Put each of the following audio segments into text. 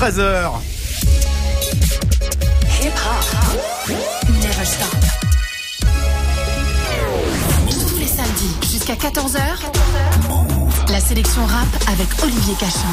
13h. Hip hop. Never stop. Tous les samedis jusqu'à 14h. La sélection rap avec Olivier Cachin.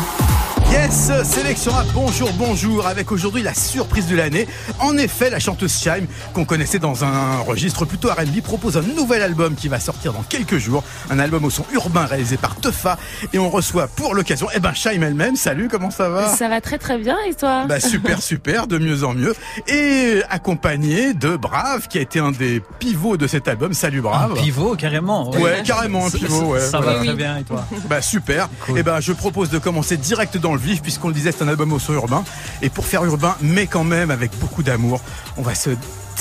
Yes, sélection rap, bonjour, bonjour, avec aujourd'hui la surprise de l'année. En effet, la chanteuse Shime, qu'on connaissait dans un registre plutôt R&B, propose un nouvel album qui va sortir dans quelques jours. Un album au son urbain réalisé par Teufa. Et on reçoit pour l'occasion, eh ben, Shime elle-même. Salut, comment ça va? Ça va très très bien, et toi? Bah super, super, de mieux en mieux. Et accompagné de Brave, qui a été un des pivots de cet album. Salut Brave. Un pivot, carrément. Ouais, carrément un pivot, ouais. Ça va très bien, et toi? Bah super. Et ben, je propose de commencer direct dans le vif, puisqu'on le disait, c'est un album au son urbain. Et pour faire urbain, mais quand même avec beaucoup d'amour, on va se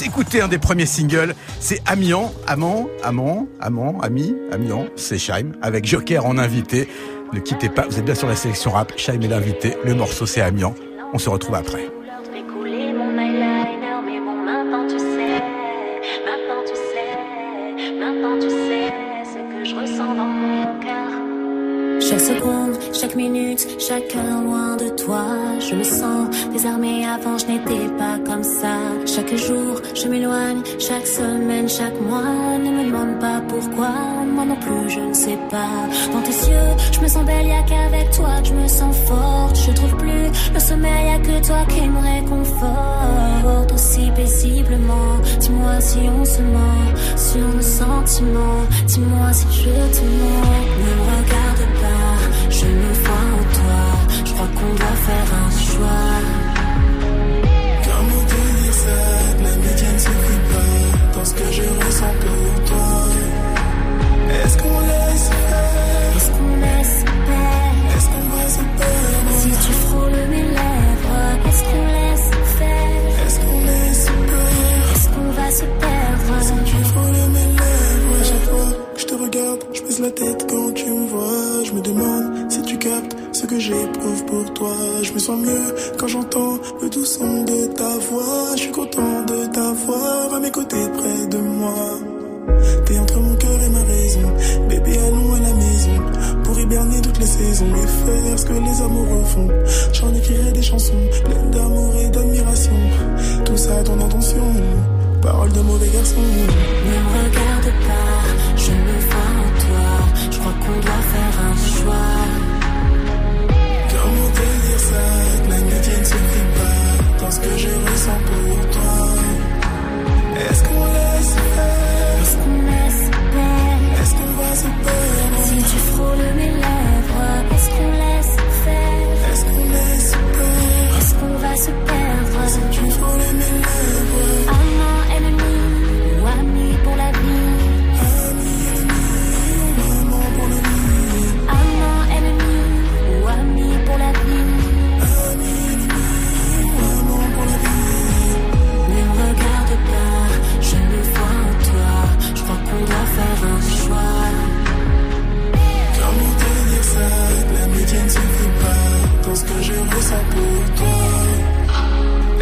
écouter un des premiers singles. C'est Amiens, Amant, Amant, Amant, Ami, Amiens, c'est Shaim, avec Joker en invité. Ne quittez pas, vous êtes bien sur la sélection rap. Shaim est l'invité. Le morceau, c'est Amiens. On se retrouve après. Chaque minute, chaque heure loin de toi, je me sens désarmée. Avant, je n'étais pas comme ça. Chaque jour, je m'éloigne. Chaque semaine, chaque mois, ne me demande pas pourquoi. Moi non plus, je ne sais pas. Dans tes yeux, je me sens belle, y'a qu'avec toi que je me sens forte. Je trouve plus le sommeil, y'a que toi qui me réconforte aussi paisiblement. Dis-moi si on se ment sur nos sentiments. Dis-moi si je te mens. Ne me regarde qu'on doit faire un choix. J'éprouve pour toi. Je me sens mieux quand j'entends le doux son de ta voix. Je suis content de t'avoir à mes côtés près de moi. T'es entre mon cœur et ma raison. Bébé, allons à la maison. Pour hiberner toutes les saisons et faire ce que les amoureux font. J'en écrirai des chansons pleines d'amour et d'admiration. Tout ça à ton intention. Parole de mauvais garçon. Ne me regarde pas, je me vois en toi. Je crois qu'on doit faire un choix. Comment te dire ça Que l'amitié ne se fait pas dans ce que je ressens pour toi. Est-ce qu'on laisse faire? Est-ce qu'on laisse faire? Est-ce qu'on va se perdre Si tu frôles mes lèvres, est-ce qu'on laisse faire? Est-ce qu'on laisse faire Est-ce qu'on va se perdre? Tu frôles mes lèvres?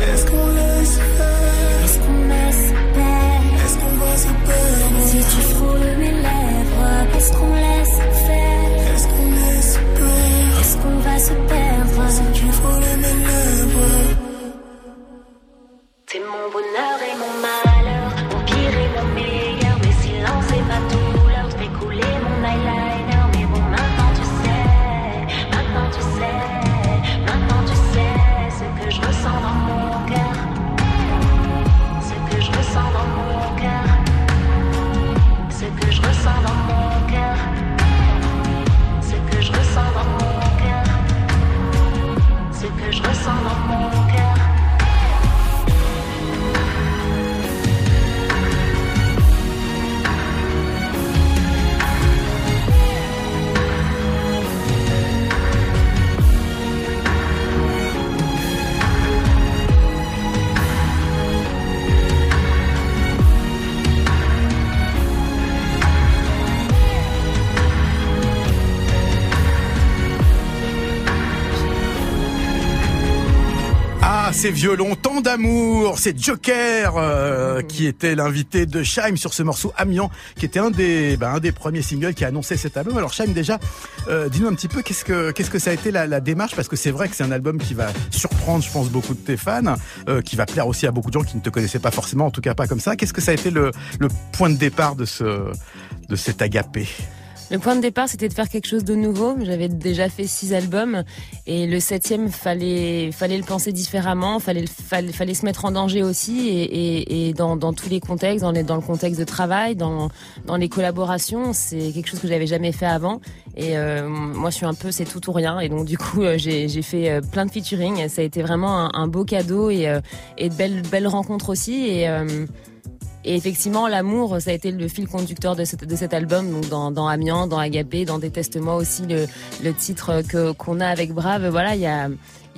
Est-ce qu'on laisse faire Est-ce qu'on laisse faire Est-ce qu'on va se perdre Si tu frôles mes lèvres Est-ce qu'on ses violons, tant d'amour. C'est Joker euh, qui était l'invité de Shaim sur ce morceau Amiens, qui était un des, ben, un des premiers singles qui a annoncé cet album. Alors Shaim, déjà, euh, dis-nous un petit peu qu'est-ce que qu'est-ce que ça a été la, la démarche, parce que c'est vrai que c'est un album qui va surprendre, je pense, beaucoup de tes fans, euh, qui va plaire aussi à beaucoup de gens qui ne te connaissaient pas forcément, en tout cas pas comme ça. Qu'est-ce que ça a été le, le point de départ de ce de cet agapé? Le point de départ, c'était de faire quelque chose de nouveau. J'avais déjà fait six albums et le septième, fallait fallait le penser différemment, fallait fallait, fallait se mettre en danger aussi et, et, et dans, dans, tous les contextes, dans, les, dans le contexte de travail, dans dans les collaborations, c'est quelque chose que j'avais jamais fait avant. Et euh, moi, je suis un peu c'est tout ou rien et donc du coup, euh, j'ai j'ai fait euh, plein de featuring. Ça a été vraiment un, beau cadeau et et de belles belles rencontres aussi et et effectivement, l'amour, ça a été le fil conducteur de, cet, album, donc dans, Amiens, dans Agapé, dans Déteste-moi aussi, le, le titre que qu'on a avec Brave. Voilà, il y a,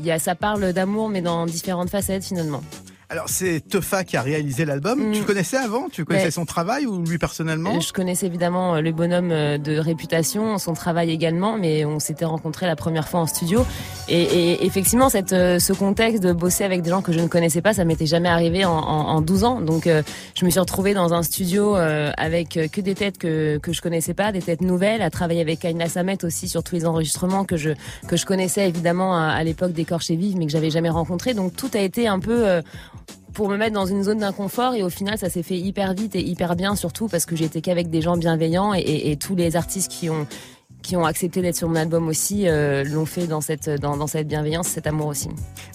y a, ça parle d'amour, mais dans différentes facettes finalement. Alors c'est Tefa qui a réalisé l'album. Tu le connaissais avant? Tu connaissais son travail ou lui personnellement? Je connaissais évidemment euh, le bonhomme euh, de réputation, son travail également, mais on s'était rencontrés la première fois en studio. Et, et, effectivement, cette, euh, ce contexte de bosser avec des gens que je ne connaissais pas, ça m'était jamais arrivé en, en, en, 12 ans. Donc je me suis retrouvée dans un studio avec que des têtes que, que je connaissais pas, des têtes nouvelles, à travailler avec Aina Samet aussi sur tous les enregistrements que je, que je connaissais évidemment à, à l'époque des Corches Vives, mais que j'avais jamais rencontré. Donc tout a été un peu pour me mettre dans une zone d'inconfort et au final ça s'est fait hyper vite et hyper bien surtout parce que j'étais qu'avec des gens bienveillants et, et, et, tous les artistes qui ont qui ont accepté d'être sur mon album aussi euh, l'ont fait dans cette dans, dans, cette bienveillance, cet amour aussi.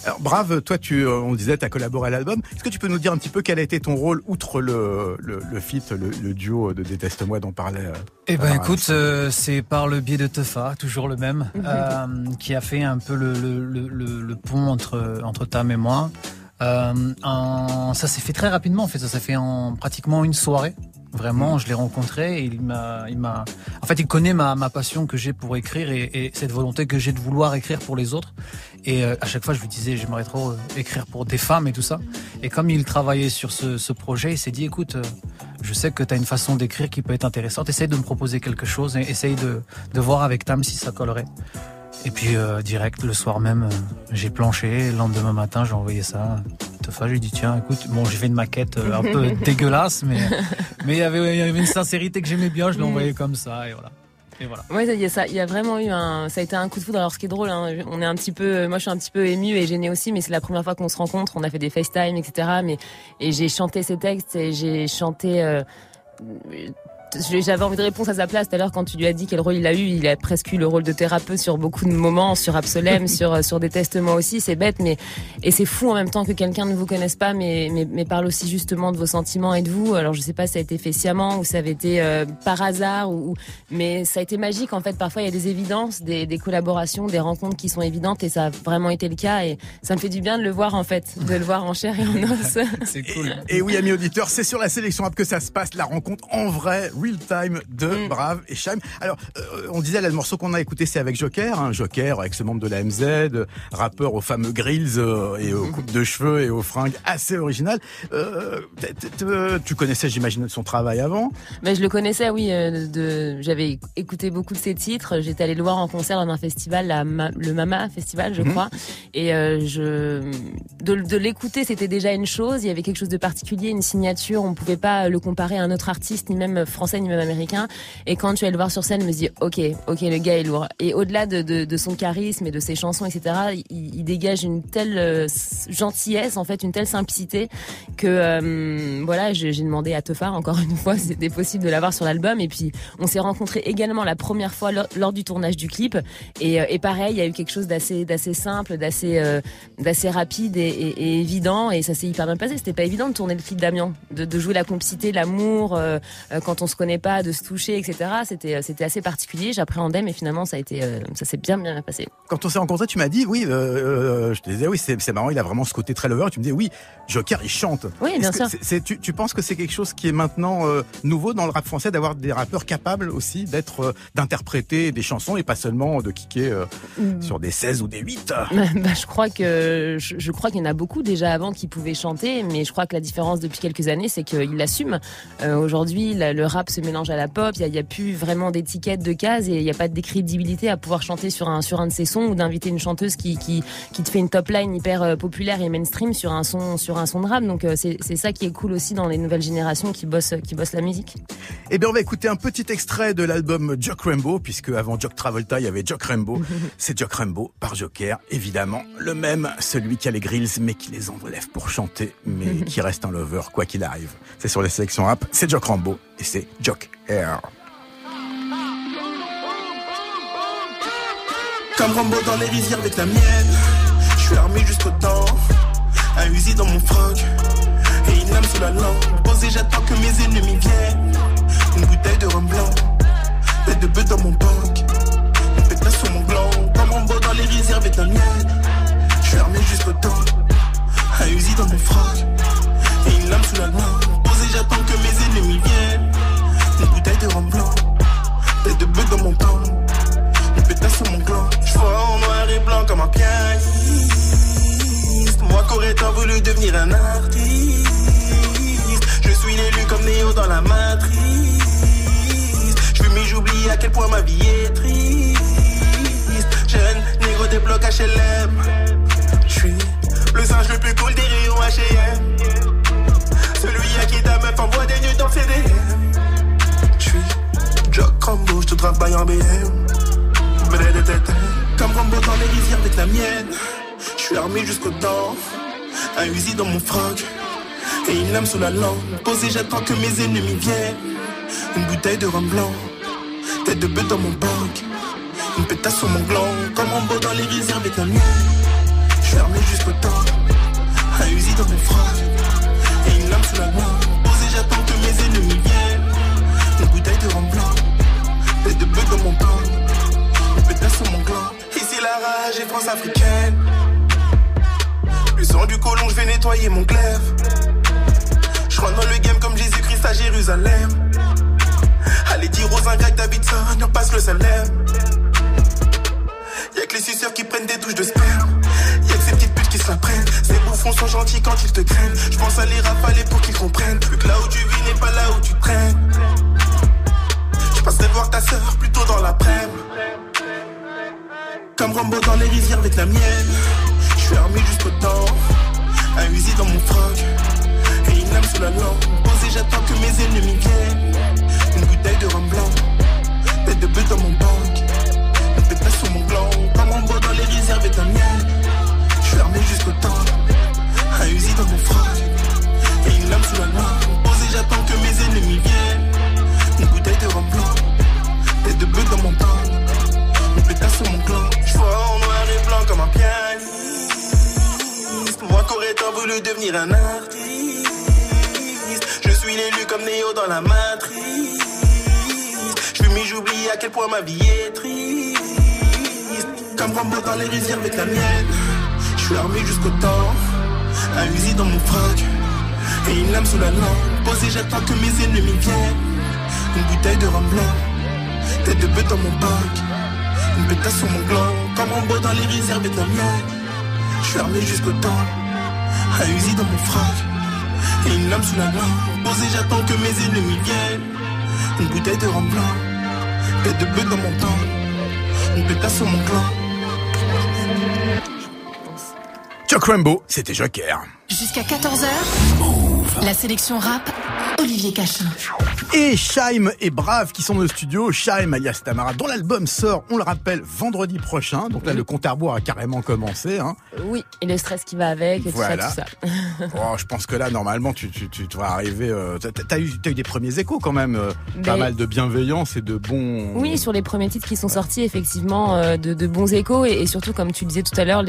Alors brave, toi tu euh, on disait tu as collaboré à l'album. Est-ce que tu peux nous dire un petit peu quel a été ton rôle outre le le, le feat, le, le, duo de Déteste-moi dont parlait euh, Eh ben écoute, euh, c'est par le biais de Tefa, toujours le même, euh, qui a fait un peu le, le, le, le pont entre entre Tam et moi. Euh, ça s'est fait très rapidement en fait, ça s'est fait en pratiquement une soirée. Vraiment, je l'ai rencontré il m'a, il m'a, en fait, il connaît ma, passion que j'ai pour écrire et, et, cette volonté que j'ai de vouloir écrire pour les autres. Et euh, à chaque fois, je lui disais, j'aimerais trop euh, écrire pour des femmes et tout ça. Et comme il travaillait sur ce, ce projet, il s'est dit, écoute, euh, je sais que tu as une façon d'écrire qui peut être intéressante. Essaye de me proposer quelque chose et essaye de, de voir avec Tam si ça collerait. Et puis euh, direct le soir même, euh, j'ai planché. Le lendemain matin, j'ai envoyé ça. Tefa, j'ai dit tiens, écoute, bon, j'ai fait une maquette euh, un peu dégueulasse, mais mais il y avait il y avait une sincérité que j'aimais bien. Je l'ai envoyé comme ça et voilà. Et voilà. Ouais, il y a ça, il y a vraiment eu un, ça a été un coup de foudre. Alors ce qui est drôle, hein, on est un petit peu, moi je suis un petit peu émue et gênée aussi, mais c'est la première fois qu'on se rencontre. On a fait des FaceTime, etc. Mais et j'ai chanté ces textes et j'ai chanté. Euh, j'avais envie de répondre à sa place tout à l'heure quand tu lui as dit quel rôle il a eu. Il a presque eu le rôle de thérapeute sur beaucoup de moments, sur Absolem, sur sur des testements aussi. C'est bête, mais et c'est fou en même temps que quelqu'un ne vous connaisse pas, mais, mais, mais parle aussi justement de vos sentiments et de vous. Alors je sais pas si ça a été fait sciemment ou ça avait été euh, par hasard ou mais ça a été magique en fait. Parfois il y a des évidences, des, des collaborations, des rencontres qui sont évidentes et ça a vraiment été le cas et ça me fait du bien de le voir en fait, de le voir en chair et en os. c'est cool. Et, et oui amis auditeurs, c'est sur la sélection app que ça se passe, la rencontre en vrai Real Time de mm. Brave et Shaim. Alors, euh, on disait, là, le morceau qu'on a écouté, c'est avec Joker, hein, Joker, avec ce membre de la MZ, rappeur aux fameux grills euh, et aux coupes de cheveux et aux fringues assez originales. Euh, tu connaissais, j'imagine, son travail avant Mais Je le connaissais, oui. Euh, de, J'avais écouté beaucoup de ses titres. J'étais allée le voir en concert dans un festival, la, le Mama Festival, je mm -hmm. crois. Et euh, je, de, de l'écouter, c'était déjà une chose. Il y avait quelque chose de particulier, une signature. On pouvait pas le comparer à un autre artiste, ni même français, même américain. Et quand tu es le voir sur scène, je me dis, ok, ok, le gars est lourd. Et au-delà de, son charisme et de ses chansons, etc., il, dégage une telle euh, gentillesse, en fait, une telle simplicité que euh, voilà, j'ai demandé à Tefar encore une fois si c'était possible de l'avoir sur l'album. Et puis on s'est rencontrés également la première fois lors, du tournage du clip. Et, euh, et, pareil, il y a eu quelque chose d'assez simple, d'assez euh, rapide et, évident. Et ça s'est hyper bien passé. C'était pas évident de tourner le clip d'Amiens, de, de, jouer la complicité, l'amour quand on se connaît pas, de se toucher, etc. C'était c'était assez particulier. J'appréhendais, mais finalement ça a été ça s'est bien bien passé. Quand on s'est rencontrés, tu m'as dit oui. je te disais oui, c'est marrant. Il a vraiment ce côté très lover. Tu me dis oui, Joker, il chante. Oui, bien sûr. Tu, tu, penses que c'est quelque chose qui est maintenant euh, nouveau dans le rap français d'avoir des rappeurs capables aussi d'être euh, d'interpréter des chansons et pas seulement de kicker euh, mmh. sur des 16 ou des 8 bah, Je crois que je, je crois qu'il y en a beaucoup déjà avant qui pouvaient chanter, mais je crois que la différence depuis quelques années, c'est qu'ils l'assument. Euh, aujourd'hui, le rap se mélange à la pop. Il y, a plus vraiment d'étiquette de cases et il n'y a pas de décrédibilité à pouvoir chanter sur un sur un de ses sons ou d'inviter une chanteuse qui, qui qui te fait une top line hyper euh, populaire et mainstream sur un son sur un son de rap. Donc c'est c'est ça qui est cool aussi dans les nouvelles générations qui bossent qui bossent la musique. Eh bien, on va écouter un petit extrait de l'album Jock Rainbow, puisque avant Jock Travolta, il y avait Jock Rainbow. c'est Jock Rainbow par Joker, évidemment. Le même, celui qui a les grills, mais qui les enlève pour chanter, mais qui reste un lover, quoi qu'il arrive. C'est sur les sélections rap, c'est Jock Rambo, et c'est Jock Air. Comme Rambo dans les rizières avec la mienne, je suis armé jusqu'au temps, un Uzi dans mon froc, et une lame sous la langue. Posé, j'attends que mes ennemis viennent, une bouteille de rhum blanc, tête de bœuf dans mon banque, une pétasse sur mon gland. Comme Rambo dans les rizières avec la mienne, je suis armé jusqu'au temps, un Uzi dans mon froc, et une lame sous la langue. Posé, j'attends que mes ennemis viennent, bouteille de rhum blanc, tête de bœuf dans mon banque. Une pétasse sur mon gland, je vois en noir et blanc comme un pianiste. Moi qui aurais tant voulu devenir un artiste? Je suis l'élu comme Néo dans la matrice. Je mais j'oublie à quel point ma vie est triste. Jeune, négro des blocs HLM. Je suis le singe le plus cool des rayons HM. Celui à qui ta meuf envoie des nuits dans suis Jock Rambo, je te drive by en BM. Comme Rambo dans les rizières avec la mienne. Je suis armé jusqu'au dents. Un Uzi dans mon froc. Et une lame sous la langue. Posé, j'attends que mes ennemis viennent. Une bouteille de rhum blanc. Tête de bœuf dans mon banque. Une pétasse sur mon gland. Comme Rambo dans les rizières avec la mienne. Je suis armé jusqu'au temps. Un Uzi dans mon froc. Et une lame sous la langue. Bœuf dans mon banque sur mon gland. Ici la rage est France africaine. Le sang du colon, je vais nettoyer mon glaive. Je rentre dans le game comme Jésus-Christ à Jérusalem. Allez dire aux ingrats d'Habitat, on passe le salaire. Y'a que les suceurs qui prennent des douches de sperme. Y'a que ces petites putes qui se la prennent. Ces bouffons sont gentils quand ils te craignent. Je pense à les rafaler pour qu'ils comprennent. Que là où tu vis n'est pas là où tu traînes. Je passerai voir ta sœur plutôt dans l'après-midi. Comme Rambo dans les rizières avec la mienne. Je suis armé jusqu'au temps. Un Uzi dans mon froc. Et une lame sous la langue. Posé, j'attends que mes ennemis viennent. Une bouteille de rhum blanc. Tête de bœuf dans mon banque. Une pétasse sur mon gland. Comme Rambo dans les rizières avec la mienne. Je suis armé jusqu'au temps. Un Uzi dans mon froc. Et une lame sous la langue. Posé, j'attends que mes ennemis viennent. Une bouteille de rhum blanc. Tête de bœuf dans mon banque. Une pétasse sur mon gland. Je vois en noir et blanc comme un pianiste. Moi qui aurais tant voulu devenir un artiste? Je suis l'élu comme Néo dans la matrice. Je m'y j'oublie à quel point ma vie est triste. Comme Rambo dans les rizières avec la mienne. Je suis armé jusqu'au temps. Un Uzi dans mon froc. Et une lame sous la langue. Posé, j'attends que mes ennemis viennent. Une bouteille de rhum blanc. Tête de bœuf dans mon bac. Une pétasse sur mon gland, comme en beau dans les la mienne. Je suis armé jusqu'au temps, un Uzi dans mon froc. Et une lame sous la langue, posé j'attends que mes ennemis viennent. Une bouteille de rhum blanc, tête de bœuf dans mon temps. Une pétasse sur mon gland. Jock Rambo, c'était Joker. Jusqu'à 14h, la sélection rap, Olivier Cachin. Et Shaim et Brave qui sont dans le studio. Shaim alias Tamara, dont l'album sort, on le rappelle, vendredi prochain. Donc là, le compte à rebours a carrément commencé. Hein. Oui, et le stress qui va avec, et Voilà. tout ça, tout ça. Oh, je pense que là, normalement, tu, tu, tu vas arriver. Euh, t'as, eu, t'as eu des premiers échos quand même. euh, pas Mais- mal de bienveillance et de bons. Oui, sur les premiers titres qui sont sortis, effectivement, euh, de, de bons échos et, et surtout, comme tu disais tout à l'heure,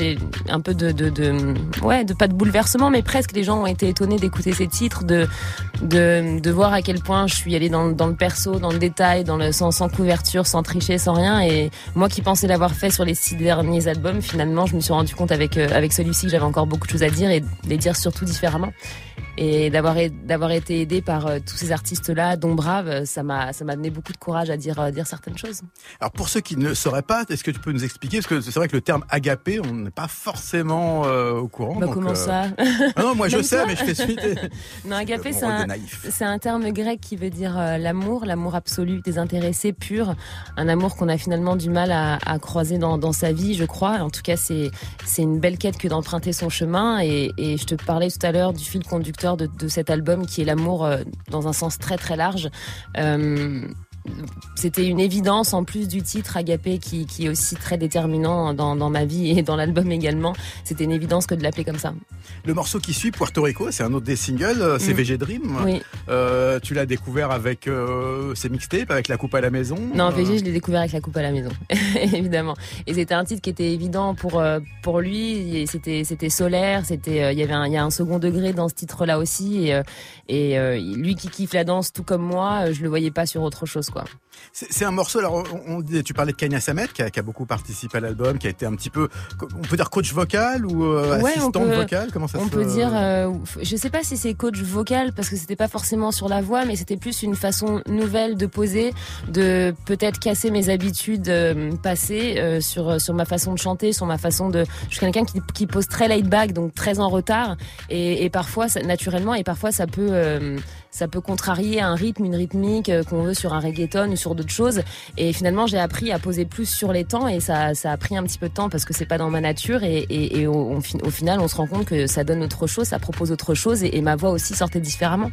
un peu de, de, de, ouais, de pas de bouleversement, mais presque. Les gens ont été étonnés d'écouter ces titres, de, de, de voir à quel point je suis allée dans, le perso, dans le détail, dans le sans, sans couverture, sans tricher, sans rien. Et moi, qui pensais l'avoir fait sur les six derniers albums, finalement, je me suis rendu compte avec euh, avec celui-ci que j'avais encore beaucoup de choses à dire et les dire surtout différemment. Et d'avoir d'avoir été aidé par tous ces artistes-là, dont Brave, ça m'a ça m'a donné beaucoup de courage à dire dire certaines choses. Alors pour ceux qui ne sauraient pas, est-ce que tu peux nous expliquer? Parce que c'est vrai que le terme agapé, on n'est pas forcément au courant. Bah, comment ça? Ah Non, moi je sais, mais je fais suite. non, agapé, c'est un, terme grec qui veut dire l'amour, l'amour absolu, désintéressé, pur, un amour qu'on a finalement du mal à, à croiser dans, dans, sa vie, je crois. En tout cas, c'est c'est une belle quête que d'emprunter son chemin. Et, et, je te parlais tout à l'heure du fil conducteur de, cet album qui est l'amour euh, dans un sens très très large. Euh, c'était une évidence en plus du titre Agapé qui, qui est aussi très déterminant dans, dans ma vie et dans l'album également. C'était une évidence que de l'appeler comme ça. Le morceau qui suit, Puerto Rico, c'est un autre des singles, euh, c'est mm. VG Dream. Oui. Euh, tu l'as découvert avec euh, ses mixtapes, avec La Coupe à la Maison Non, VG, je l'ai découvert avec La Coupe à la Maison, évidemment. Et c'était un titre qui était évident pour euh, pour lui. C'était c'était solaire, c'était il y avait un, il y a un second degré dans ce titre-là aussi. Et, et lui qui kiffe la danse tout comme moi, je le voyais pas sur autre chose. C'est un morceau, alors on, tu parlais de Kanya Samet qui a, beaucoup participé à l'album, qui a été un petit peu, on peut dire coach vocal ou euh, assistante vocale Comment ça On peut dire, euh, je sais pas si c'est coach vocal parce que c'était pas forcément sur la voix, mais c'était plus une façon nouvelle de poser, de peut-être casser mes habitudes euh, passées sur sur ma façon de chanter, sur ma façon de. Je suis quelqu'un qui, qui pose très laid back, donc très en retard, et, et parfois naturellement, et parfois ça peut ça peut contrarier un rythme, une rythmique euh, qu'on veut sur un reggaeton ou sur d'autres choses. Et finalement, j'ai appris à poser plus sur les temps et ça, ça a pris un petit peu de temps parce que c'est pas dans ma nature. Et, au, final, on se rend compte que ça donne autre chose, ça propose autre chose et, ma voix aussi sortait différemment.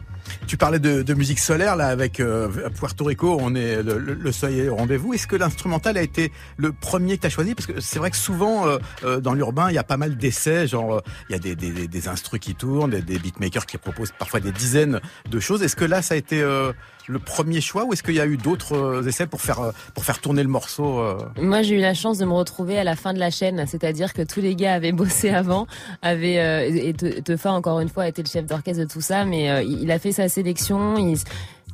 Tu parlais de, musique solaire là avec euh, Puerto Rico, on est le, le soleil au rendez-vous. Est-ce que l'instrumental a été le premier que tu as choisi? Parce que c'est vrai que souvent euh, dans l'urbain, il y a pas mal d'essais, genre il y a des, des, des instrus qui tournent, des, des beatmakers qui proposent parfois des dizaines de choses. Est-ce que là, ça a été le premier choix ou est-ce qu'il y a eu d'autres essais pour faire pour faire tourner le morceau Moi, j'ai eu la chance de me retrouver à la fin de la chaîne, c'est-à-dire que tous les gars avaient bossé avant, avaient et Tefa encore une fois était le chef d'orchestre de tout ça, mais il a fait sa sélection.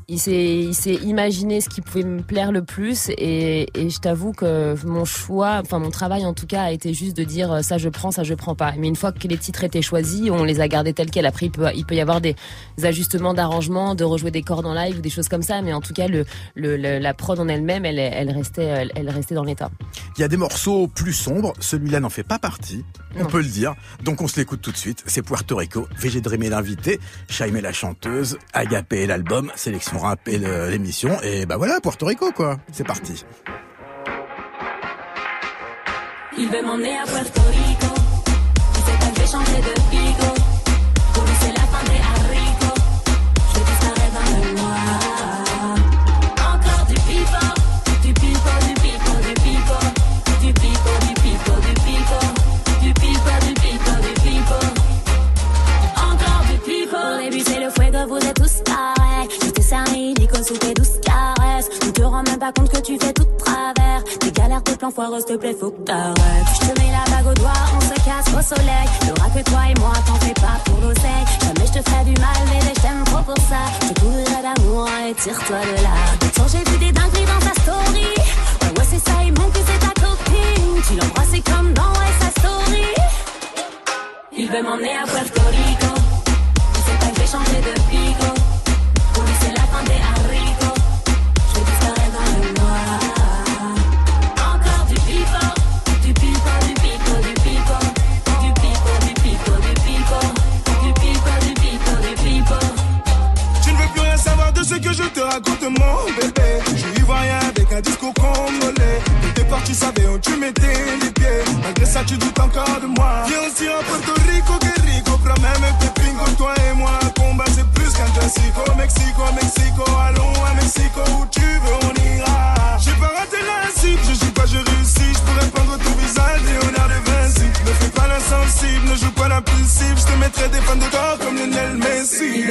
Il s'est imaginé ce qui pouvait me plaire le plus et, et je t'avoue que mon choix enfin mon travail en tout cas a été juste de dire euh, ça je prends ça je prends pas. Mais une fois que les titres étaient choisis on les a gardés tels quels. Après il peut il peut y avoir des, ajustements d'arrangement de rejouer des cordes en live ou des choses comme ça. Mais en tout cas le, le, la prod en elle-même elle elle restait elle, restait dans l'état il y a des morceaux plus sombres celui-là n'en fait pas partie on peut le dire donc on se l'écoute tout de suite c'est Puerto Rico VG Dream l'invité Chaimé la chanteuse Agapé l'album sélection on rappelle l'émission. Et bah voilà, Puerto Rico, quoi. C'est parti. Il veut m'emmener à Puerto Rico. Il de pico. Pas que tu fais tout de travers. Tes galères, tes plans foireux, te plaît, faut que t'arrêtes. Je te mets la bague au doigt, on se casse au soleil. Y'aura que toi et moi, t'en fais pas pour l'oseille. Jamais je te ferai du mal, mais je t'aime trop pour ça. Je couvrirai d'amour et tire-toi de là. Quand j'ai vu des dingueries dans ta story. Ouais, ouais, c'est ça, il manque que c'est ta copine. Tu l'embrasses comme dans ouais, sa story. Il veut m'emmener à Puerto Rico. Il sait pas que je changer de pico. raconte mon bébé. Je y vois rien avec un discours congolais. T'es parti, savais où tu mettais les pieds. Malgré ça, tu doutes encore de moi. Viens aussi en Puerto Rico, que rico. Prends même pépingo, toi et moi. Combat, c'est plus qu'un classique. Au Mexico, Mexico, allons à Mexico. Où tu veux, on ira. J'ai pas raté la cible, je joue pas, je réussis. Je pourrais prendre ton visage, Léonard de Vinci. Ne fais pas l'insensible, ne joue pas l'impulsif. Je te mettrai des fans de corps comme Lionel Messi.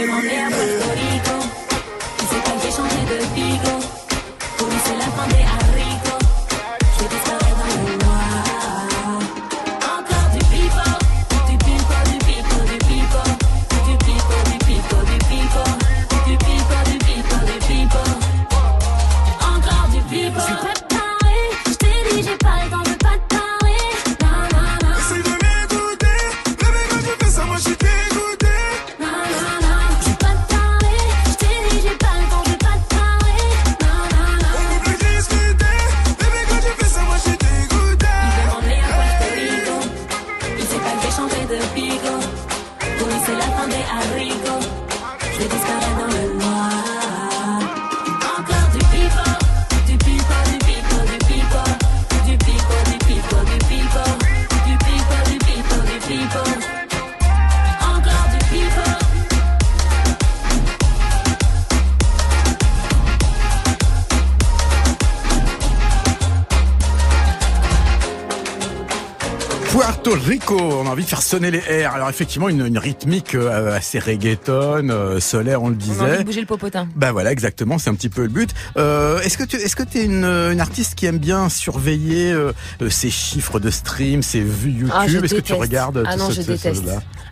On a envie de faire sonner les airs. Alors effectivement, une, une rythmique euh, assez reggaeton, euh, solaire, on le disait. On a envie de bouger le popotin. Bah voilà, exactement, c'est un petit peu le but. Euh, est-ce que tu est-ce que es une, une, artiste qui aime bien surveiller euh, ces chiffres de stream, ces vues ah, YouTube? Est-ce que tu regardes Ah non, je déteste.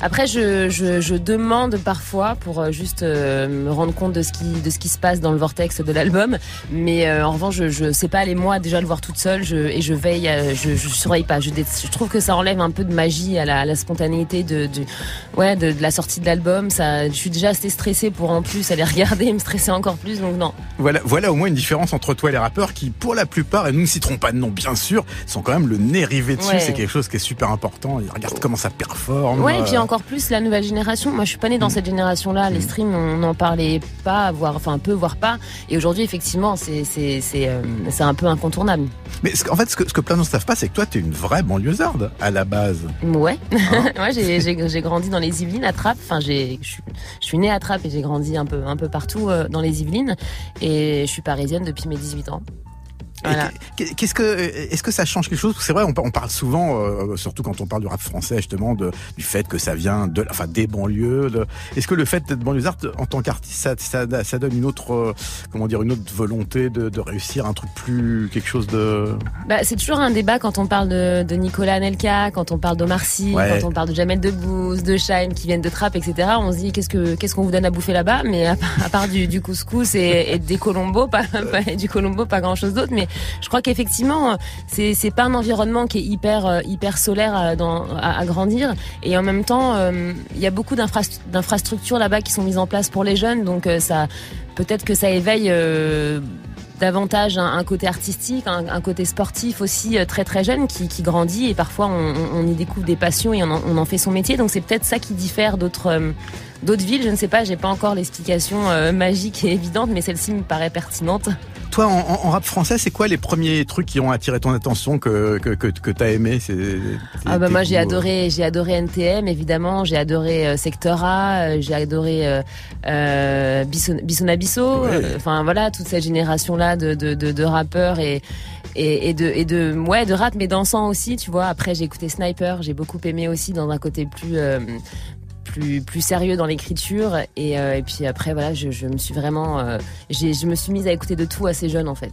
Après, je, je, je, demande parfois pour juste me rendre compte de ce qui de ce qui se passe dans le vortex de l'album, mais en revanche, je, je sais pas aller moi déjà le voir toute seule, je, et je veille, je, je surveille pas. Je, je trouve que ça enlève un peu de magie à la, la spontanéité de, de ouais, de, de, la sortie de l'album. Ça, je suis déjà assez stressée pour en plus aller regarder et me stresser encore plus, donc non. Voilà, voilà au moins une différence entre toi et les rappeurs qui, pour la plupart, et nous ne citerons pas de nom bien sûr, sont quand même le nez rivé dessus. Ouais. C'est quelque chose qui est super important. Ils regardent comment ça performe. Ouais, et puis encore plus la nouvelle génération. Moi, je suis pas née dans mm. cette génération-là. Les mm. streams, on n'en parlait pas, voire, enfin peu, voire pas. Et aujourd'hui, effectivement, c'est c'est c'est euh, c'est un peu incontournable. Mais en fait, ce que, ce que plein de gens ne savent pas, c'est que toi, tu es une vraie banlieusarde à la base. Ouais. Hein ouais, j'ai grandi dans les Yvelines, à Trappes. Enfin, je suis née à Trappes et j'ai grandi un peu, un peu partout euh, dans les Yvelines. Et je suis parisienne depuis mes 18 ans. Voilà. Qu'est-ce que, est-ce que ça change quelque chose? C'est vrai, on, parle souvent, euh, surtout quand on parle du rap français, justement, de, du fait que ça vient de, enfin, des banlieues. De... Est-ce que le fait d'être banlieusard en tant qu'artiste, ça, ça, ça, donne une autre, euh, comment dire, une autre volonté de, de, réussir un truc plus, quelque chose de. Bah, c'est toujours un débat quand on parle de, de Nicolas Anelka, quand on parle d'Omar Sy, ouais. quand on parle de Jamel Debbouze, de Shine qui viennent de Trappes, etc. On se dit qu'est-ce que, qu'est-ce qu'on vous donne à bouffer là-bas? Mais à, à, part du, du couscous et, et des colombos, pas, pas, du colombo, pas grand-chose d'autre. Mais je crois qu'effectivement, c'est c'est pas un environnement qui est hyper euh, hyper solaire à, grandir, et en même temps, euh, il y a beaucoup d'infrastructures là-bas qui sont mises en place pour les jeunes, donc euh, peut-être que ça éveille. Davantage un, côté artistique, un, côté sportif aussi très très jeune qui, grandit et parfois on, y découvre des passions et on en, fait son métier. Donc c'est peut-être ça qui diffère d'autres d'autres villes. Je ne sais pas, j'ai pas encore l'explication magique et évidente, mais celle-ci me paraît pertinente. Toi, en, en rap français, c'est quoi les premiers trucs qui ont attiré ton attention que que, que, que t'as aimé? C'est, Ah bah moi j'ai adoré, j'ai adoré NTM évidemment, j'ai adoré euh, Sector A, j'ai adoré euh, euh, Bissona Bisso, enfin voilà toute cette génération là de, de, de, de rappeurs et et, et, de et de ouais de rap mais dansant aussi tu vois. Après j'ai écouté Sniper j'ai beaucoup aimé aussi dans un côté plus euh, plus plus sérieux dans l'écriture. Et, euh, et, puis après voilà je, je me suis vraiment euh, je me suis mise à écouter de tout assez jeune en fait.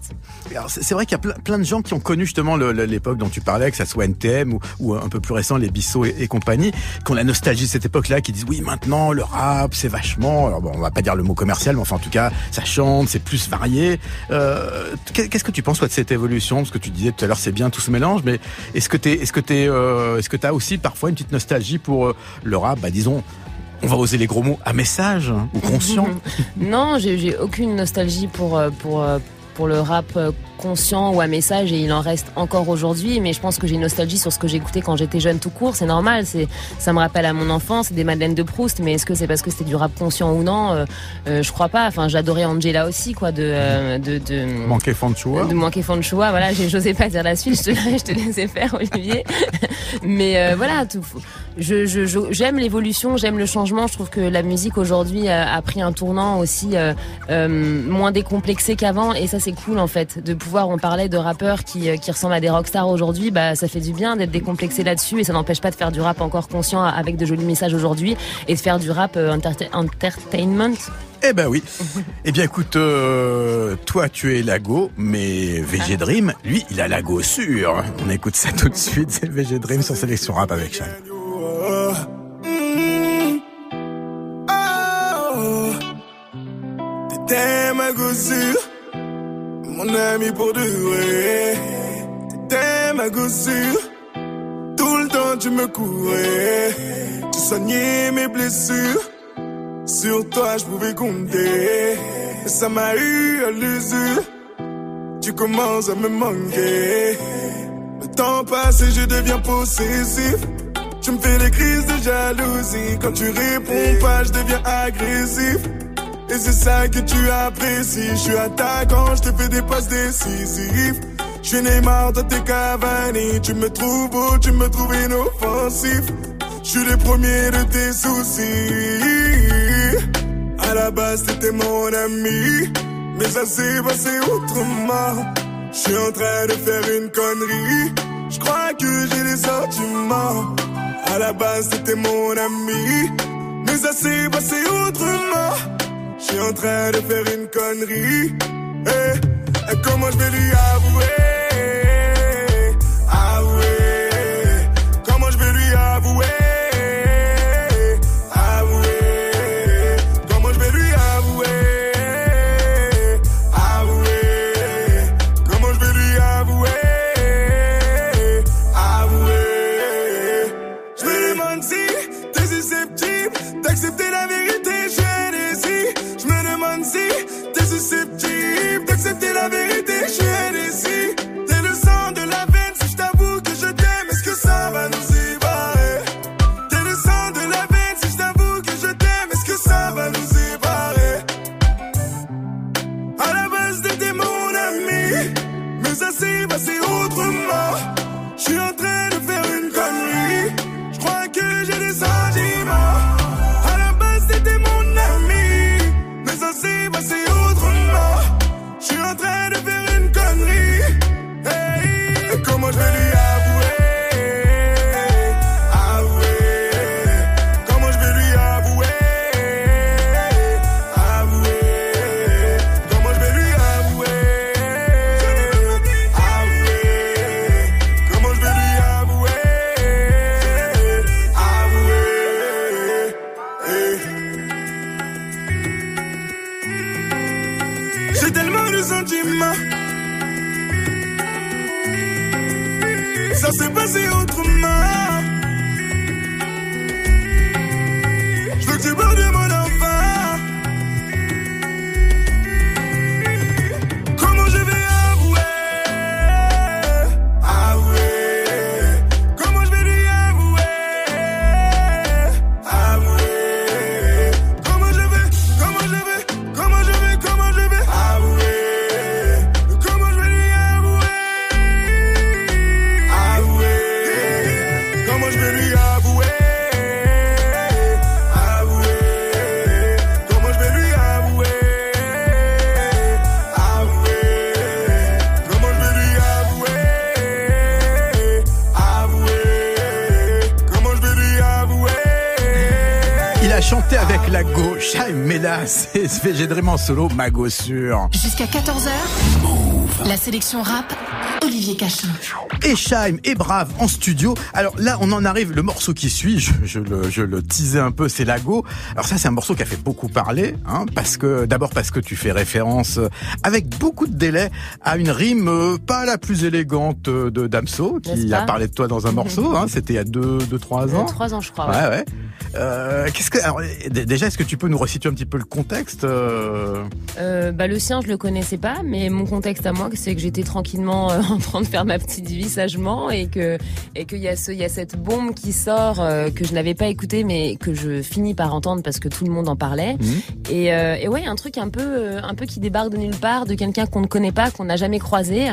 C'est vrai qu'il y a plein, plein, de gens qui ont connu justement l'époque dont tu parlais que ça soit NTM ou, ou un peu plus récent les Bissot et, compagnie qui ont la nostalgie de cette époque là qui disent oui maintenant le rap c'est vachement alors bon on va pas dire le mot commercial mais enfin en tout cas ça chante c'est plus varié. Euh, qu'est-ce que tu penses toi de cette évolution? Parce que tu disais tout à l'heure c'est bien tout se mélange mais est-ce que t'es est-ce que t'es euh, est-ce que t'as aussi parfois une petite nostalgie pour euh, le rap? Bah disons on va oser les gros mots, à message hein, ou conscient. Non, j'ai aucune nostalgie pour, euh, euh, le rap euh, conscient ou à message et il en reste encore aujourd'hui mais je pense que j'ai une nostalgie sur ce que j'écoutais quand j'étais jeune tout court c'est normal c'est ça me rappelle à mon enfance des Madeleines de Proust mais est-ce que c'est parce que c'était du rap conscient ou non? Euh, euh, je crois pas enfin j'adorais Angela aussi quoi de euh, de, de manquer Fanchua. de manquer Fanchua voilà j'osais pas dire la suite je te, je te laissais faire Olivier. Mais voilà tout je j'aime l'évolution j'aime le changement je trouve que la musique aujourd'hui a, a, pris un tournant aussi moins décomplexé qu'avant et ça c'est cool en fait de pouvoir on parlait de rappeurs qui, qui ressemblent à des rockstars aujourd'hui bah ça fait du bien d'être décomplexé là-dessus et ça n'empêche pas de faire du rap encore conscient avec de jolis messages aujourd'hui et de faire du rap euh, entertainment eh ben oui. eh bien écoute, euh, toi tu es Lago, mais VG Dream, lui, il a Lago sûr. On écoute ça tout de suite, c'est VG Dream sur Sélection Rap avec. T'es ma gossure mon ami pour durer. T'étais ma gossure, tout le temps tu me courais. Tu soignais mes blessures, sur toi je pouvais compter. Et ça m'a eu à l'usure, tu commences à me manquer. Le temps passe et je deviens possessif. Tu me fais des crises de jalousie. Quand tu réponds pas, je deviens agressif. Et c'est ça que tu apprécies. Je suis attaquant, je te fais des passes décisives. Je suis Neymar, toi t'es Cavani. Tu me trouves beau, tu me trouves inoffensif. Je suis le premier de tes soucis. À la base, t'étais mon ami. Mais ça s'est passé autrement. Je suis en train de faire une connerie. Je crois que j'ai des sentiments. À la base, c'était mon ami. Mais ça s'est passé autrement. Je suis en train de faire une connerie. Eh, et comment je vais lui avouer? SVG Dream en solo, Mago sur. Jusqu'à 14h, la sélection rap, Olivier Cachin. Et Shaim et Brave en studio. Alors là, on en arrive, le morceau qui suit, je, je le, je le teasais un peu, c'est Lago. Alors ça, c'est un morceau qui a fait beaucoup parler, hein, parce que, d'abord parce que tu fais référence, euh, avec beaucoup de délai, à une rime euh, pas la plus élégante euh, de Damso, qui a parlé de toi dans un morceau, hein, c'était il y a deux, deux, trois ans. Trois ans, je crois. Ouais, ouais. Euh, qu'est-ce que alors, déjà est-ce que tu peux nous resituer un petit peu le contexte euh... Euh, bah, le sien je le connaissais pas mais mon contexte à moi c'est que j'étais tranquillement en train de faire ma petite vie sagement et que et qu'il y a ce il y a cette bombe qui sort que je n'avais pas écouté mais que je finis par entendre parce que tout le monde en parlait. Mhm. et, et ouais un truc un peu un peu qui débarque de nulle part de quelqu'un qu'on ne connaît pas qu'on n'a jamais croisé.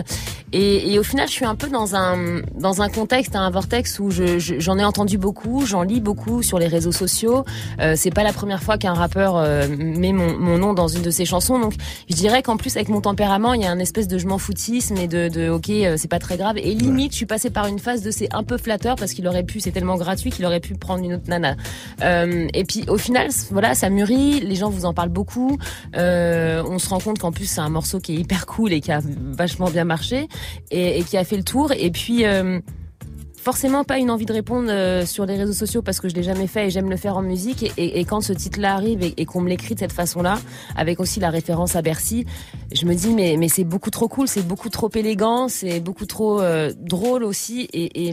Et, et, au final je suis un peu dans un dans un contexte un vortex où je, j'en ai entendu beaucoup j'en lis beaucoup sur les réseaux sociaux. Euh, c'est pas la première fois qu'un rappeur euh, met mon, mon, nom dans une de ses chansons. Donc je dirais qu'en plus avec mon tempérament, il y a un espèce de je m'en foutisme et de, de ok, euh, c'est pas très grave. Et limite, je suis passée par une phase de c'est un peu flatteur parce qu'il aurait pu, c'est tellement gratuit qu'il aurait pu prendre une autre nana. Euh, et puis au final, voilà, ça mûrit. Les gens vous en parlent beaucoup. On se rend compte qu'en plus c'est un morceau qui est hyper cool et qui a vachement bien marché et, et qui a fait le tour. Et puis forcément pas une envie de répondre euh, sur les réseaux sociaux parce que je l'ai jamais fait et j'aime le faire en musique. Et, quand ce titre-là arrive et, qu'on me l'écrit de cette façon-là, avec aussi la référence à Bercy, je me dis mais c'est beaucoup trop cool, c'est beaucoup trop élégant, c'est beaucoup trop euh, drôle aussi et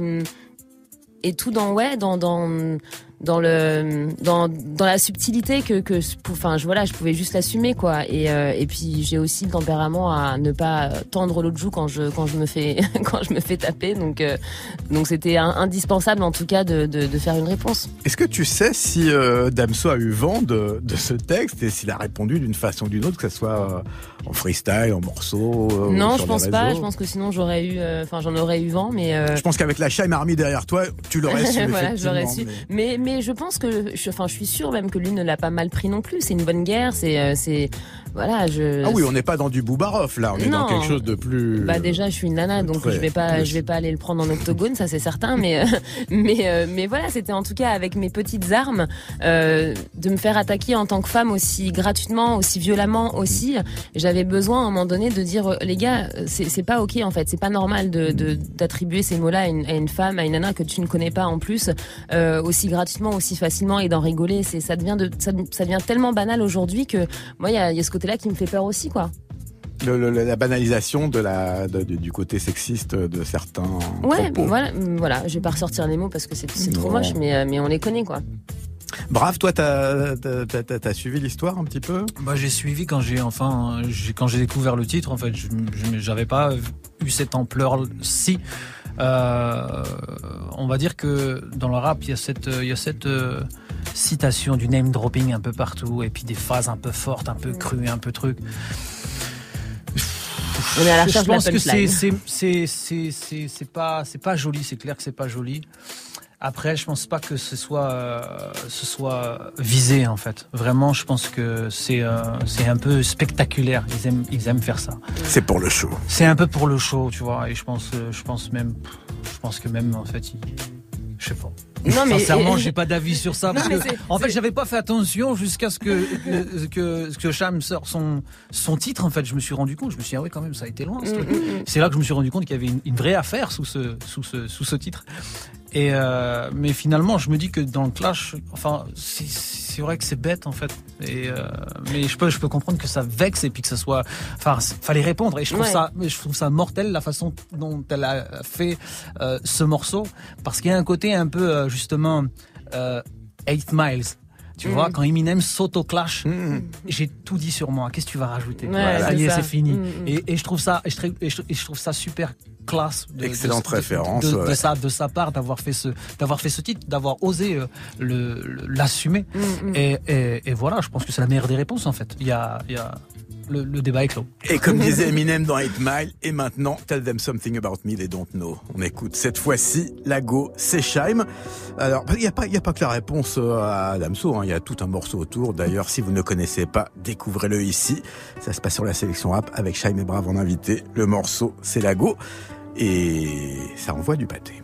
et tout dans ouais dans dans dans le dans, dans la subtilité que que enfin je voilà je pouvais juste l'assumer quoi. Et euh, et puis j'ai aussi le tempérament à ne pas tendre l'autre joue quand je quand je me fais quand je me fais taper. Donc euh, donc c'était indispensable en tout cas de, de, de faire une réponse. Est-ce que tu sais si euh, Damso a eu vent de, de ce texte et s'il a répondu d'une façon ou d'une autre que ce soit en freestyle en morceau Non, je pense pas, je pense que sinon j'aurais eu enfin j'en aurais eu vent mais Je pense qu'avec la Shime Army derrière toi, tu l'aurais su voilà, j'aurais su. mais mais je pense que, je, enfin, je suis sûre même que lui ne l'a pas mal pris non plus. C'est une bonne guerre. C'est, euh, c'est, voilà, je. Ah oui, on n'est pas dans du Boubaroff là, on est dans quelque chose de plus. Bah déjà, je suis une nana, donc je vais pas, je vais pas aller le prendre en octogone, ça c'est certain, mais mais mais voilà, c'était en tout cas avec mes petites armes de me faire attaquer en tant que femme aussi gratuitement, aussi violemment aussi. J'avais besoin à un moment donné de dire les gars, c'est pas ok en fait, c'est pas normal de d'attribuer ces mots-là à, à une, femme, à une nana que tu ne connais pas en plus aussi gratuitement, aussi facilement et d'en rigoler. C'est ça devient de ça, ça devient tellement banal aujourd'hui que moi il y a, y a ce côté-là qui me fait peur aussi quoi. Le, la banalisation de la du côté sexiste de certains. Ouais, voilà, voilà. Je vais pas ressortir les mots parce que c'est trop moche, mais euh, mais on les connaît quoi. Brave, toi, t'as as, suivi l'histoire un petit peu? Bah, j'ai suivi quand j'ai enfin quand j'ai découvert le titre. En fait, je j'avais pas eu cette ampleur-ci. Euh, on va dire que dans le rap, il y a cette il y a cette euh, citation du name dropping un peu partout et puis des phases un peu fortes, un peu crues, un peu truc. On est à la je pense que c'est c'est c'est c'est pas c'est pas joli, c'est clair que c'est pas joli. Après, je pense pas que ce soit euh, ce soit visé en fait. Vraiment, je pense que c'est euh, c'est un peu spectaculaire. Ils aiment ils aiment faire ça. C'est pour le show. C'est un peu pour le show, tu vois. Et je pense euh, je pense même je pense que même en fait, ils, je sais pas. Non, mais Sincèrement, j'ai pas d'avis sur ça. Parce que, en fait, j'avais pas fait attention jusqu'à ce que, que, que, que Cham sort son, son titre. En fait, je me suis rendu compte. Je me suis dit, ah oui, quand même, ça a été loin. Mm, mm, mm. C'est là que je me suis rendu compte qu'il y avait une, une, vraie affaire sous ce, sous ce, sous ce titre. Et euh, mais finalement, je me dis que dans le clash, enfin, c'est vrai que c'est bête en fait. Et euh, mais je peux, je peux comprendre que ça vexe et puis que ça soit, enfin, fallait répondre. Et je trouve ça, je trouve ça mortel la façon dont elle a fait euh, ce morceau, parce qu'il y a un côté un peu euh, justement euh, Eight Miles. Tu vois, mm. quand Eminem s'auto-clash, mm. j'ai tout dit sur moi. Qu'est-ce que tu vas rajouter? Ouais, Ça y est, c'est fini. Mm, et, et, je trouve ça, et je, et je, trouve ça super classe. De, Excellente référence. De, de, sa, de sa part d'avoir fait ce, d'avoir fait ce titre, d'avoir osé euh, le, l'assumer. Et, et, et, voilà, je pense que c'est la meilleure des réponses en fait. Il y a, il y a, le, débat est clos. Et comme disait Eminem dans 8 Mile, et maintenant, tell them something about me they don't know. On écoute cette fois-ci Lago Sesheim. Alors, il n'y a, pas, y a pas que la réponse euh, à Damso, hein. il y a tout un morceau autour. D'ailleurs, si vous ne connaissez pas, découvrez-le ici. Ça se passe sur la sélection rap avec Shaim et Brave en invité. Le morceau, c'est Lago. Et ça envoie du pâté.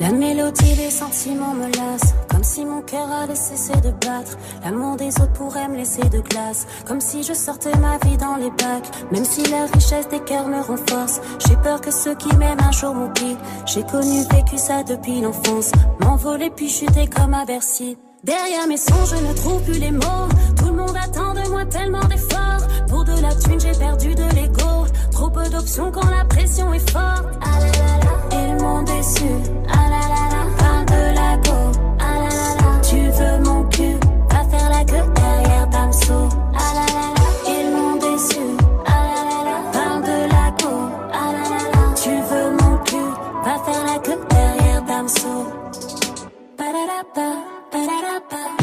La mélodie des sentiments me lasse, comme si mon cœur allait cesser de battre. L'amour des autres pourrait me laisser de glace, comme si je sortais ma vie dans les bacs. Même si la richesse des cœurs me renforce, j'ai peur que ceux qui m'aiment un jour m'oublient. J'ai connu, vécu ça depuis l'enfance, m'envoler puis chuter comme à Bercy. Derrière mes songes, je ne trouve plus les mots. Tout le monde attend de moi tellement d'efforts. Pour de la thune, j'ai perdu de l'ego. Trop peu d'options quand la pression est forte. Ah déçu. Ah la. Ah tu veux mon cul. Va faire la queue derrière Damso. Ah là, ils m'ont. Ah de la. Ah tu veux mon cul. Va faire la queue derrière Damso. Ba da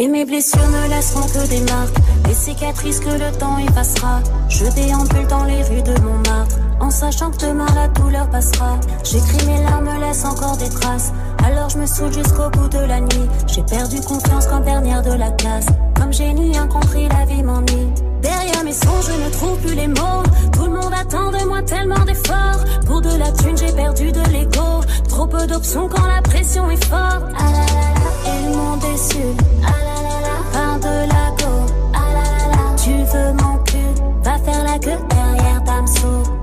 Et mes blessures ne laisseront que des marques, des cicatrices que le temps effacera. Je déambule dans les rues de Montmartre, en sachant que demain la douleur passera. J'écris mes larmes, laisse encore des traces. Alors je me saoule jusqu'au bout de la nuit. J'ai perdu confiance comme dernière de la classe. Comme génie incompris, la vie m'ennuie. Derrière mes songes, je ne trouve plus les mots. Tout le monde attend de moi tellement d'efforts. Pour de la thune, j'ai perdu de l'ego. Trop peu d'options quand la pression est forte. Ah ils m'ont déçu. Ah là, parle de la go. Ah tu veux mon cul. Va faire la queue derrière Damso.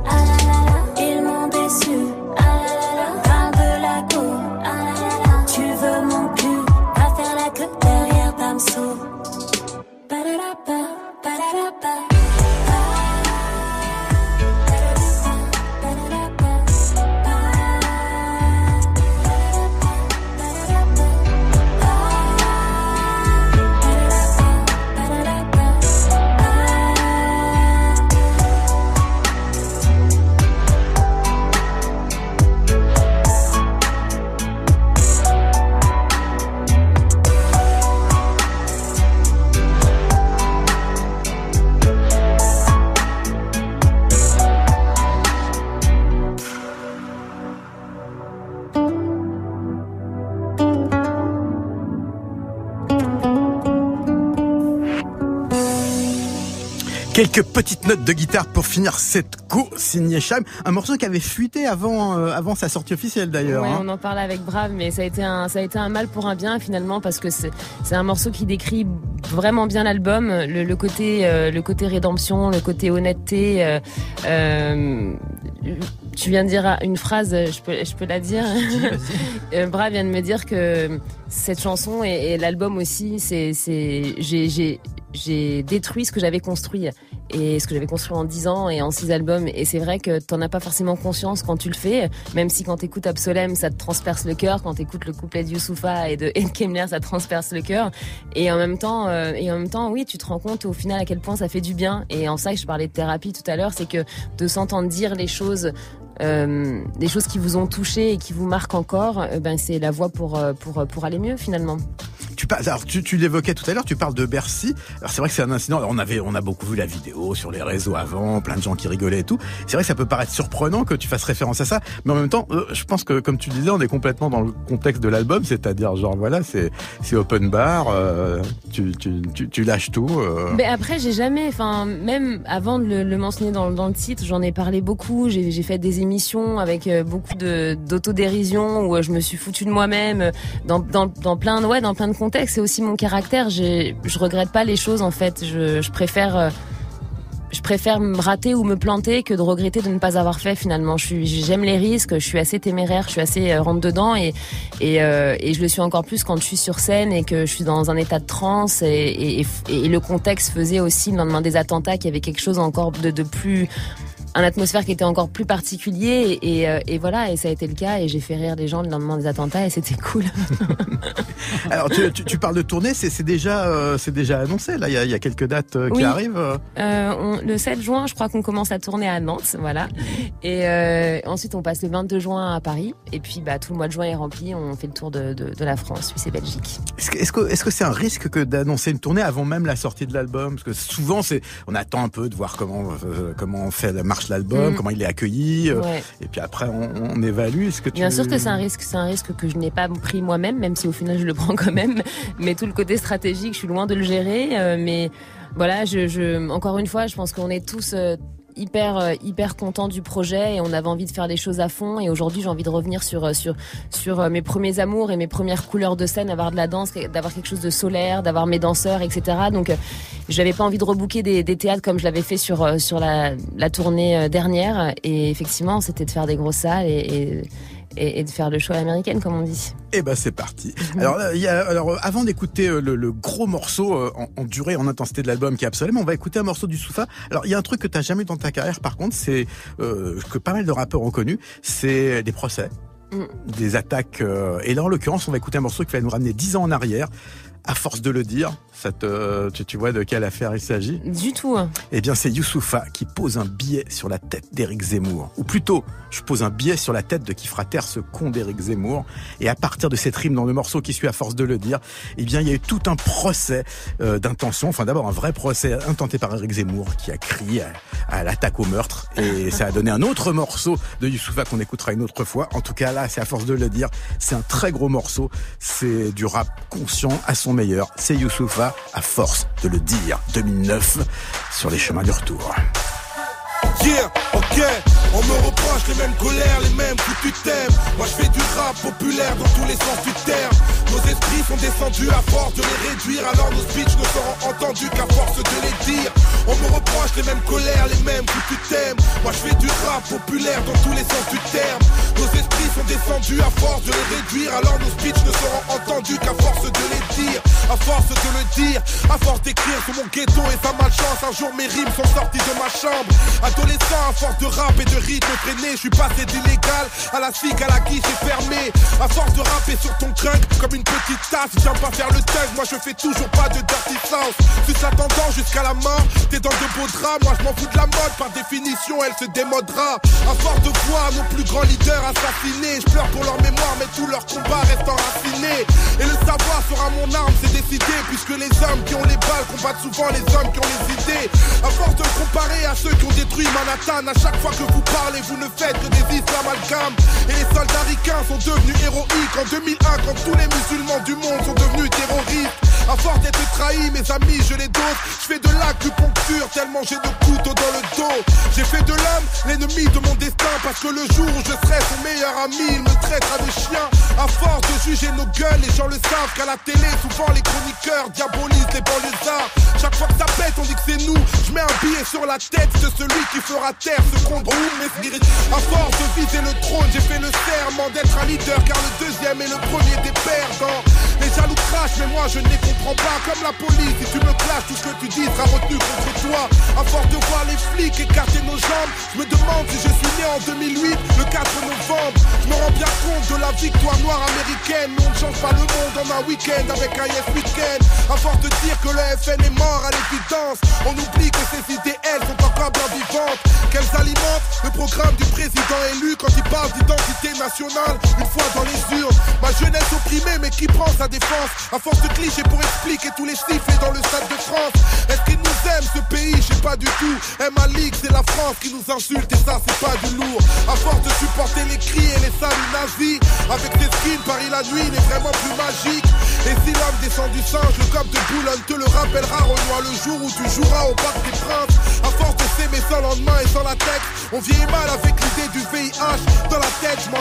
Quelques petites notes de guitare pour finir cette co signée Sham, un morceau qui avait fuité avant euh, avant sa sortie officielle d'ailleurs. Ouais, hein. on en parlait avec Brave, mais ça a été un ça a été un mal pour un bien finalement parce que c'est c'est un morceau qui décrit vraiment bien l'album, le, le, côté euh, le côté rédemption, le côté honnêteté. Euh, euh tu viens de dire une phrase, je peux, je peux la dire. Brave vient de me dire que cette chanson et, et l'album aussi, c'est, c'est, j'ai, j'ai, j'ai détruit ce que j'avais construit et ce que j'avais construit en 10 ans et en 6 albums. Et c'est vrai que t'en as pas forcément conscience quand tu le fais même si quand t'écoutes Absolem ça te transperce le cœur quand t'écoutes le couplet de Youssoufa et de Ed Kemler ça transperce le cœur. Et en même temps euh, et en même temps oui tu te rends compte au final à quel point ça fait du bien. Et en ça je parlais de thérapie tout à l'heure c'est que de s'entendre dire les choses euh, des choses qui vous ont touché et qui vous marquent encore, euh, ben c'est la voie pour euh, pour pour aller mieux finalement. Tu alors tu, tu l'évoquais tout à l'heure, tu parles de Bercy. Alors c'est vrai que c'est un incident. on avait, on a beaucoup vu la vidéo sur les réseaux avant, plein de gens qui rigolaient et tout. C'est vrai que ça peut paraître surprenant que tu fasses référence à ça, mais en même temps, je pense que comme tu disais, on est complètement dans le contexte de l'album, c'est-à-dire genre voilà, c'est c'est open bar, tu, tu, tu, tu, lâches tout. Mais après, j'ai jamais, enfin même avant de le, le mentionner dans, dans le titre, j'en ai parlé beaucoup. J'ai fait des émission avec euh, beaucoup de d'autodérision où euh, je me suis foutu de moi-même euh, dans, dans, dans, plein ouais dans plein de. C'est aussi mon caractère. Je regrette pas les choses en fait. Je, je préfère me rater ou me planter que de regretter de ne pas avoir fait finalement. J'aime les risques, je suis assez téméraire, je suis assez rentre dedans et et, je le suis encore plus quand je suis sur scène et que je suis dans un état de transe et, le contexte faisait aussi le lendemain des attentats qu'il y avait quelque chose encore de plus un atmosphère qui était encore plus particulier et, euh, et, voilà et ça a été le cas et j'ai fait rire les gens le lendemain des attentats et c'était cool. Alors tu, tu, tu, parles de tournée, c'est déjà euh, c'est déjà annoncé là, il y a, y a, quelques dates euh, qui arrivent. On, le 7 juin, je crois qu'on commence à tourner à Nantes, voilà. Et ensuite on passe le 22 juin à Paris et puis bah tout le mois de juin est rempli, on fait le tour de, de, de la France, Suisse et Belgique. Est-ce que que c'est un risque que d'annoncer une tournée avant même la sortie de l'album? Parce que souvent c'est on attend un peu de voir comment comment on fait la marche l'album, mm. comment il est accueilli, euh, et puis après on, on évalue. ce que tu... Bien sûr que c'est un risque, c'est un risque que je n'ai pas pris moi-même, même si au final je le prends quand même. Mais tout le côté stratégique, je suis loin de le gérer. Euh, mais voilà, je, je, encore une fois, je pense qu'on est tous euh, hyper euh, hyper content du projet et on avait envie de faire les choses à fond et aujourd'hui j'ai envie de revenir sur euh, sur sur euh, mes premiers amours et mes premières couleurs de scène, avoir de la danse, d'avoir quelque chose de solaire, d'avoir mes danseurs, etc. Donc j'avais pas envie de rebooker des, théâtres comme je l'avais fait sur sur la, tournée dernière et effectivement c'était de faire des grosses salles et et, de faire le show américain, comme on dit. Eh ben c'est parti. Mhm. Alors, y a, alors avant d'écouter euh, le, gros morceau euh, en, en, durée, en intensité de l'album qui est absolument, on va écouter un morceau du Soufa. Alors il y a un truc que tu n'as jamais eu dans ta carrière, par contre, c'est euh, que pas mal de rappeurs ont connu, c'est des procès. Mm. Des attaques. et là, en l'occurrence, on va écouter un morceau qui va nous ramener dix ans en arrière à force de le dire, ça te, tu, tu vois de quelle affaire il s'agit Du tout. Eh bien, c'est Youssoufa qui pose un billet sur la tête d'Éric Zemmour. Ou plutôt, je pose un billet sur la tête de qui fera taire ce con d'Éric Zemmour. Et à partir de cette rime dans le morceau qui suit à force de le dire, eh bien, il y a eu tout un procès euh, d'intention. Enfin, d'abord, un vrai procès intenté par Éric Zemmour qui a crié à, à l'attaque au meurtre. Et ça a donné un autre morceau de Youssoufa qu'on écoutera une autre fois. En tout cas, là, c'est à force de le dire. C'est un très gros morceau. C'est du rap conscient à son meilleur. C'est Youssoufa à force de le dire. 2009 sur les chemins du retour. Yeah, ok, on me reproche les mêmes colères, les mêmes coups tu t'aimes. Moi je fais du rap populaire dans tous les sens du terme. Nos esprits sont descendus à force de les réduire, alors nos speeches ne seront entendus qu'à force de les dire. On me reproche les mêmes colères, les mêmes coups tu t'aimes. Moi je fais du rap populaire dans tous les sens du terme. Nos esprits sont descendus à force de les réduire, alors nos speeches ne seront entendus qu'à force de les dire. À force de le dire, à force d'écrire sur mon ghetto et sa malchance, un jour mes rimes sont sorties de ma chambre. Adolescent, à force de rap et de rythme freiné, je suis passé d'illégal à la figue à la guiche est fermée. À force de rapper sur ton trunk comme une petite tasse, viens pas faire le thug, moi je fais toujours pas de dirty. Tu t'attendant jusqu'à la mort, t'es dans de beaux draps, moi je m'en fous de la mode, par définition elle se démodera. À force de voir nos plus grands leaders assassinés, je pleure pour leur mémoire, mais tout leur combat reste enraciné. Et le savoir sera mon arme, c'est décidé, puisque les hommes qui ont les balles combattent souvent les hommes qui ont les idées. À force de comparer à ceux qui ont détruit Manhattan, à chaque fois que vous parlez, vous ne faites que des histoires amalgames. Et les soldats ricains sont devenus héroïque en 2001 quand tous les musulmans du monde sont devenus terroristes. À force d'être trahi, mes amis, je les dose. Je fais de l'acupuncture tellement j'ai de couteaux dans le dos. J'ai fait de l'homme l'ennemi de mon destin parce que le jour où je serai son meilleur ami, il me traitera de chien. À force de juger nos gueules, les gens le savent qu'à la télé, souvent les chroniqueurs diabolisent les banlieusards. Chaque fois que ça pète, on dit que c'est nous. Je mets un billet sur la tête de celui qui fera taire ce contre mes À force de viser le trône, j'ai fait le serment d'être un leader car le deuxième est le premier des perdants. Les jaloux crachent, mais moi je ne les comprends pas. Comme la police, si tu me clashes, tout ce que tu dis sera retenu contre toi. À force de voir les flics écarter nos jambes, je me demande si je suis né en 2008, le 4 novembre. Je me rends bien compte de la victoire noire américaine. On ne change pas le monde en un week-end avec un yes week-end. À force de dire que le FN est mort à l'évidence, on oublie que ces idées, elles, sont encore bien vivantes. Qu'elles alimentent le programme du président élu quand il parle d'identité nationale une fois dans les urnes. Ma jeunesse opprimée, mais qui prend sa défense À force de clichés pour expliquer tous les sifflets dans le stade de France. Est-ce qu'ils nous aiment ce pays? Je pas du tout. M ma ligue, c'est la France qui nous insulte et ça, c'est pas du lourd. À force de supporter les cris et les saluts nazis, avec tes skins, Paris la nuit n'est vraiment plus magique. Et si l'homme descend du singe, le cop de Boulogne te le rappellera, Renoir, le jour où tu joueras au parc des princes. À force de s'aimer sans lendemain et sans la tête, on vieillit mal avec l'idée du VIH dans la tête, je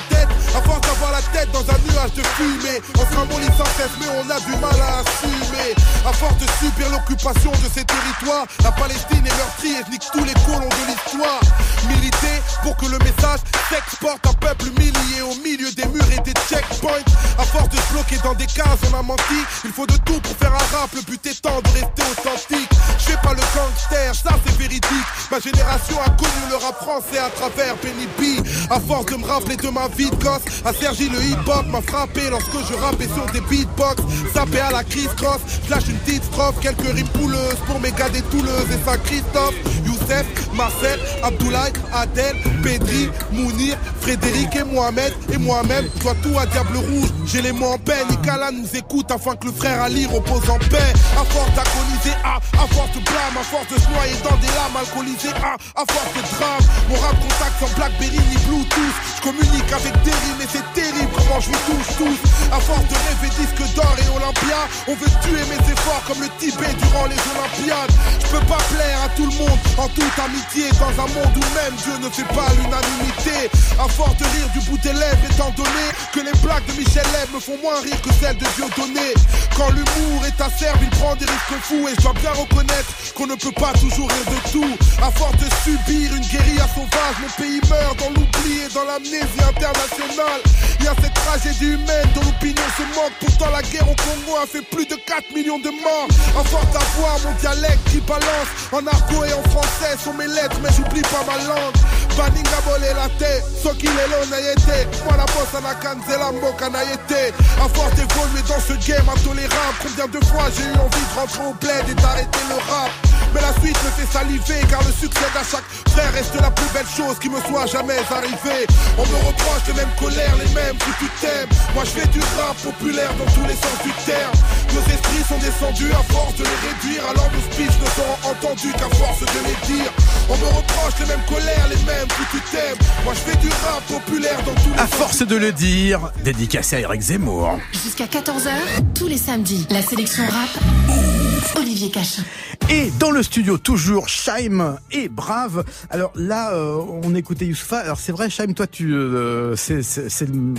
fumée, on se ramollit sans cesse, mais on a du mal à assumer. À force de subir l'occupation de ces territoires, la Palestine est meurtrie et nique tous les colons de l'histoire. Militer pour que le message s'exporte un peuple humilié au milieu des murs et des checkpoints. À force de se bloquer dans des cases, on a menti. Il faut de tout pour faire un rap, le but étant de rester authentique. Je fais pas le gangster, ça c'est véridique. Ma génération a connu le rap français à travers Benny B. À force de me rappeler de ma vie de gosse, à Sergi le hip-hop m'a frappé lorsque je rappais sur des beatbox. Sapé à la crise cross, flash une petite strophe, quelques rimes pouleuses pour mes gars des Touleuses et ça Christophe, Youssef, Marcel, Abdoulaye, Adel, Pedri, Mounir, Frédéric et Mohamed et moi-même, toi tout à Diable Rouge. J'ai les mots en peine, Nicolas nous écoute afin que le frère Ali repose en paix. À force d'agoniser, à, à force de blâme, à force de se noyer dans des lames alcoolisées, à, à force de drame. Mon rap contact sans Blackberry ni Bluetooth. Je communique avec des rimes et c'est terrible comment je vous touche tous. À force de rêver disque d'or et Olympia, on veut tuer mes efforts comme le Tibet durant les Olympiades. Je peux pas plaire à tout le monde en toute amitié dans un monde où même Dieu ne fait pas l'unanimité. À force de rire du bout des lèvres, étant donné que les blagues de Michel Lèvres me font moins rire que celles de Dieudonné. Quand l'humour est acerbe, il prend des risques fous et je dois bien reconnaître qu'on ne peut pas toujours rire de tout. À force de subir une guérilla sauvage, mon pays meurt dans l'oubli et dans l'amnésie internationale. Il y a cette tragédie humaine dont l'opinion se moque. Pourtant, la guerre au Congo a fait plus de 4 millions de morts. À force d'avoir mon dialecte qui balance en argot et en français sont mes lettres, mais j'oublie pas ma langue. Baninga volé la tête, ce qu'il est là, été. Moi, la bosse, la canzela, mboka, été. À force d'évoluer dans ce game intolérable, combien de fois j'ai eu envie de rentrer au bled et d'arrêter le rap? Mais la suite me fait saliver car le succès d'à chaque frère reste la plus belle chose qui me soit jamais arrivée. On me reproche les mêmes colères, les mêmes que tu t'aimes. Fais du rap populaire dans tous les sens du terme. Nos esprits sont descendus à force de les réduire, alors nos speeches ne seront entendus qu'à force de les dire. On me reproche les mêmes colères, les mêmes que tu t'aimes. Moi je fais du rap populaire dans tous les À force de le dire, dédicacé à Eric Zemmour. Jusqu'à 14h, tous les samedis, la sélection rap, Olivier Cachin. Et dans le studio, toujours Shaim et Brave. Alors là, euh, on écoutait Youssoufa. Alors c'est vrai, Shaim, toi, tu, euh, c'est, c'est, c'est le-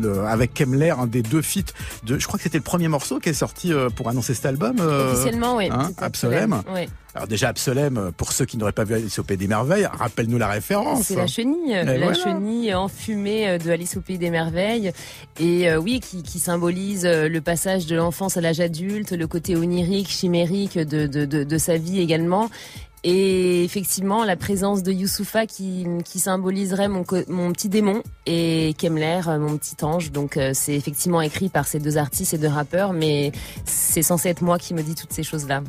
le- avec Kemler, un des deux feats de. Je crois que c'était le premier morceau qui est sorti euh, pour annoncer cet album. Officiellement, oui. hein, Absolem. Alors déjà Absolem, pour ceux qui n'auraient pas vu Alice au Pays des Merveilles, rappelle-nous la référence. C'est la chenille, la voilà. chenille enfumée de Alice au pays des merveilles, et oui, qui, qui symbolise le passage de l'enfance à l'âge adulte, le côté onirique, chimérique de, de, de, de sa vie également. Et effectivement, la présence de Youssoufa qui, qui symboliserait mon, petit démon et Kemler, euh, mon petit ange. Donc euh, c'est effectivement écrit par ces deux artistes et deux rappeurs, mais c'est censé être moi qui me dis toutes ces choses-là.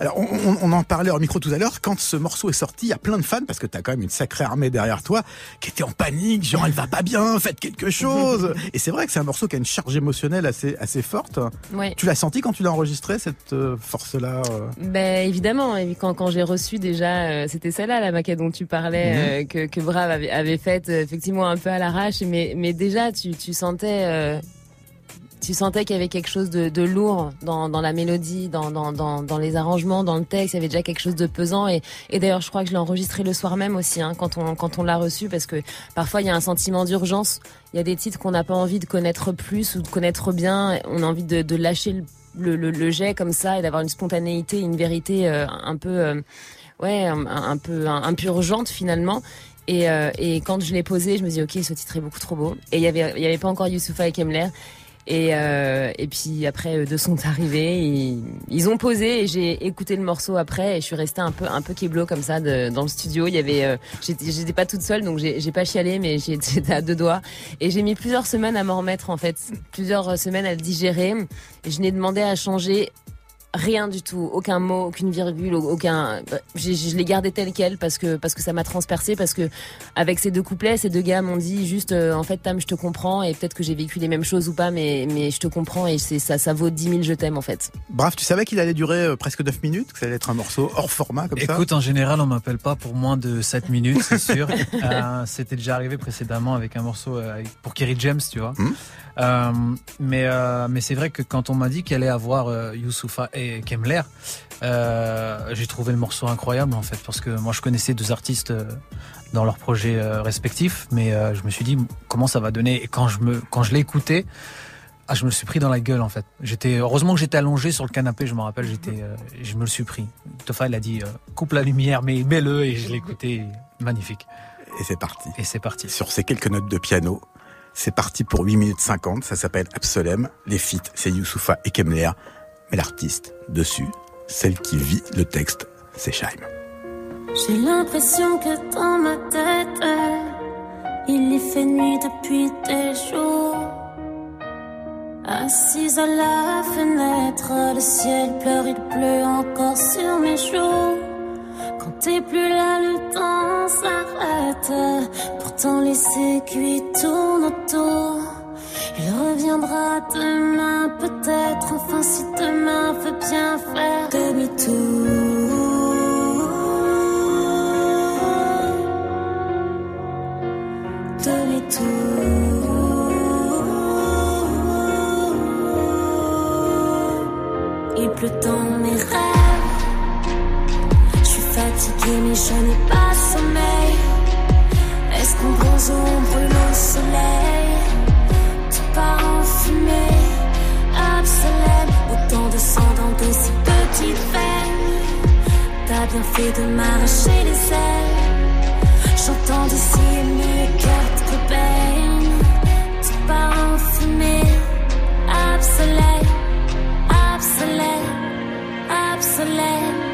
Alors, on, on- on en parlait au micro tout à l'heure. Quand ce morceau est sorti, il y a plein de fans, parce que t'as quand même une sacrée armée derrière toi, qui étaient en panique, genre elle va pas bien, faites quelque chose. Et c'est vrai que c'est un morceau qui a une charge émotionnelle assez assez forte. Ouais. Tu l'as senti quand tu l'as enregistré cette euh, force-là Ben évidemment, et quand, quand j'ai reçu déjà, c'était celle-là la maquette dont tu parlais, mhm. que, que Brave avait, avait faite effectivement un peu à l'arrache, mais mais déjà tu tu sentais tu sentais qu'il y avait quelque chose de, de lourd dans, dans, la mélodie, dans, dans, dans, les arrangements, dans le texte. Il y avait déjà quelque chose de pesant. Et, et d'ailleurs, je crois que je l'ai enregistré le soir même aussi, hein, quand on, quand on l'a reçu, parce que parfois il y a un sentiment d'urgence. Il y a des titres qu'on n'a pas envie de connaître plus ou de connaître bien. On a envie de, de lâcher le, le, le, jet comme ça et d'avoir une spontanéité, une vérité euh, un peu, euh, ouais, un, peu un, peu urgente finalement. Et, euh, et quand je l'ai posé, je me dis ok, ce titre est beaucoup trop beau. Et il y avait, y avait pas encore Youssoufa et Kemler. Et, euh, puis après, euh, deux sont arrivés, ils, ont posé et j'ai écouté le morceau après et je suis restée un peu un peu kéblo comme ça dans le studio. Il y avait, j'étais pas toute seule donc j'ai pas chialé mais j'étais à deux doigts et j'ai mis plusieurs semaines à m'en remettre en fait, plusieurs semaines à le digérer. Et je n'ai demandé à changer rien du tout, aucun mot, aucune virgule, aucun. Je, je l'ai gardé tel quel parce que parce que ça m'a transpercé parce que avec ces deux couplets, ces deux gars m'ont dit juste euh, en fait Tam, je te comprends et peut-être que j'ai vécu les mêmes choses ou pas, mais mais je te comprends et c'est ça ça vaut 10 000 je t'aime en fait. Bref, tu savais qu'il allait durer euh, presque 9 minutes, que ça allait être un morceau hors format comme ça? Écoute, en général, on m'appelle pas pour moins de 7 minutes, c'est sûr. euh, C'était déjà arrivé précédemment avec un morceau euh, pour Kerry James, tu vois. Hmm. Euh, mais euh, mais c'est vrai que quand on m'a dit qu'elle allait avoir euh, Youssoufa et Kemler, euh, j'ai trouvé le morceau incroyable en fait parce que moi je connaissais deux artistes euh, dans leurs projets respectifs, mais je me suis dit comment ça va donner? Et quand je me quand je l'ai écouté. Ah, je me le suis pris dans la gueule en fait. J'étais heureusement que j'étais allongé sur le canapé, je me rappelle, j'étais je me le suis pris. Tofa il a dit coupe la lumière mais mets-le et je l'ai écouté magnifique. Et c'est parti. Et c'est parti. Sur ces quelques notes de piano, c'est parti pour 8 minutes 50, ça s'appelle Absolem. Les feats, c'est Youssoufa et Kemler. Mais l'artiste, dessus, celle qui vit le texte, c'est Shaim. J'ai l'impression que dans ma tête, il y fait nuit depuis des jours. Assise à la fenêtre, le ciel pleure, il pleut encore sur mes joues. Quand t'es plus là, le temps s'arrête. Pourtant, les aiguilles tournent autour. Il reviendra demain, peut-être. Enfin, si demain veut bien faire demi-tour. Demi-tour. Il pleut dans mes rêves fatiguée mais je n'ai pas sommeil Est-ce qu'on bronze ou on brûle au soleil? Si petites veines. T'as bien fait de m'arracher les ailes. J'entends d'ici mes cartes que baigne Tout part en fumée. Absolème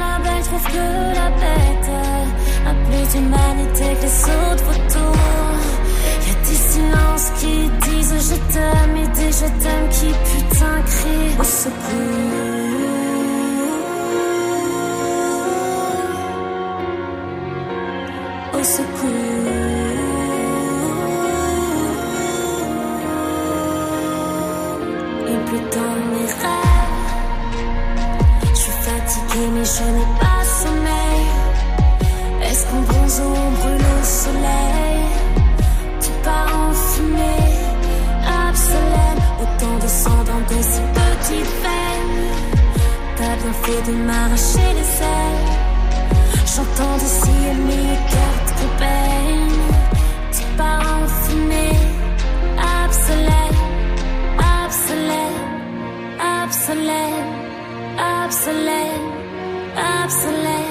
La belle trouve que la bête plus d'humanité que les autres photos. Y a des silences qui disent je t'aime et des je t'aime qui putain crient au secours. Au secours. Je n'ai pas sommeil. Est-ce qu'on bronze ou on soleil? Tu pars en fumée, absolème Autant de sang dans de si petites veines. T'as bien fait de m'arracher les ailes. J'entends d'ici mes cartes peignent. Tu pars en fumée, absolème Absolème, absolème, absolème, obsolete.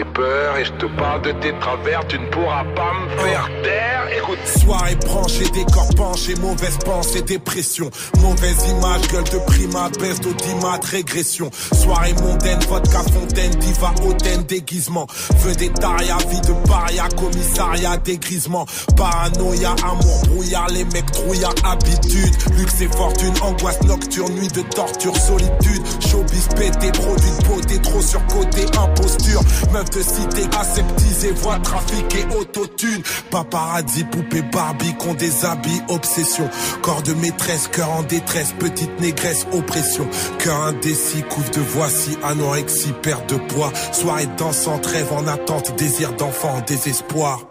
Tes peurs, et je te parle de tes travers, tu ne pourras pas me faire taire. Écoute, soirée branchée, décor penché, mauvaise pensée, dépression, mauvaise image, gueule de primate, baisse d'audimat, régression, soirée mondaine, vodka fontaine, diva hautaine, déguisement, feu d'étaria, vie de paria, commissariat, dégrisement, paranoïa, amour, brouillard, les mecs trouillards, habitude, luxe et fortune, angoisse nocturne, nuit de torture, solitude, showbiz pété, produit de beauté, trop surcoté, imposture, meuf de cité, aseptisée, voix trafiquée, autotune, paparazzi, poupée Barbie, qu'on des habits, obsession, corps de maîtresse, cœur en détresse, petite négresse, oppression, cœur indécis, couvre de voici, anorexie, perte de poids, soirée dansante, rêve en attente, désir d'enfant, désespoir.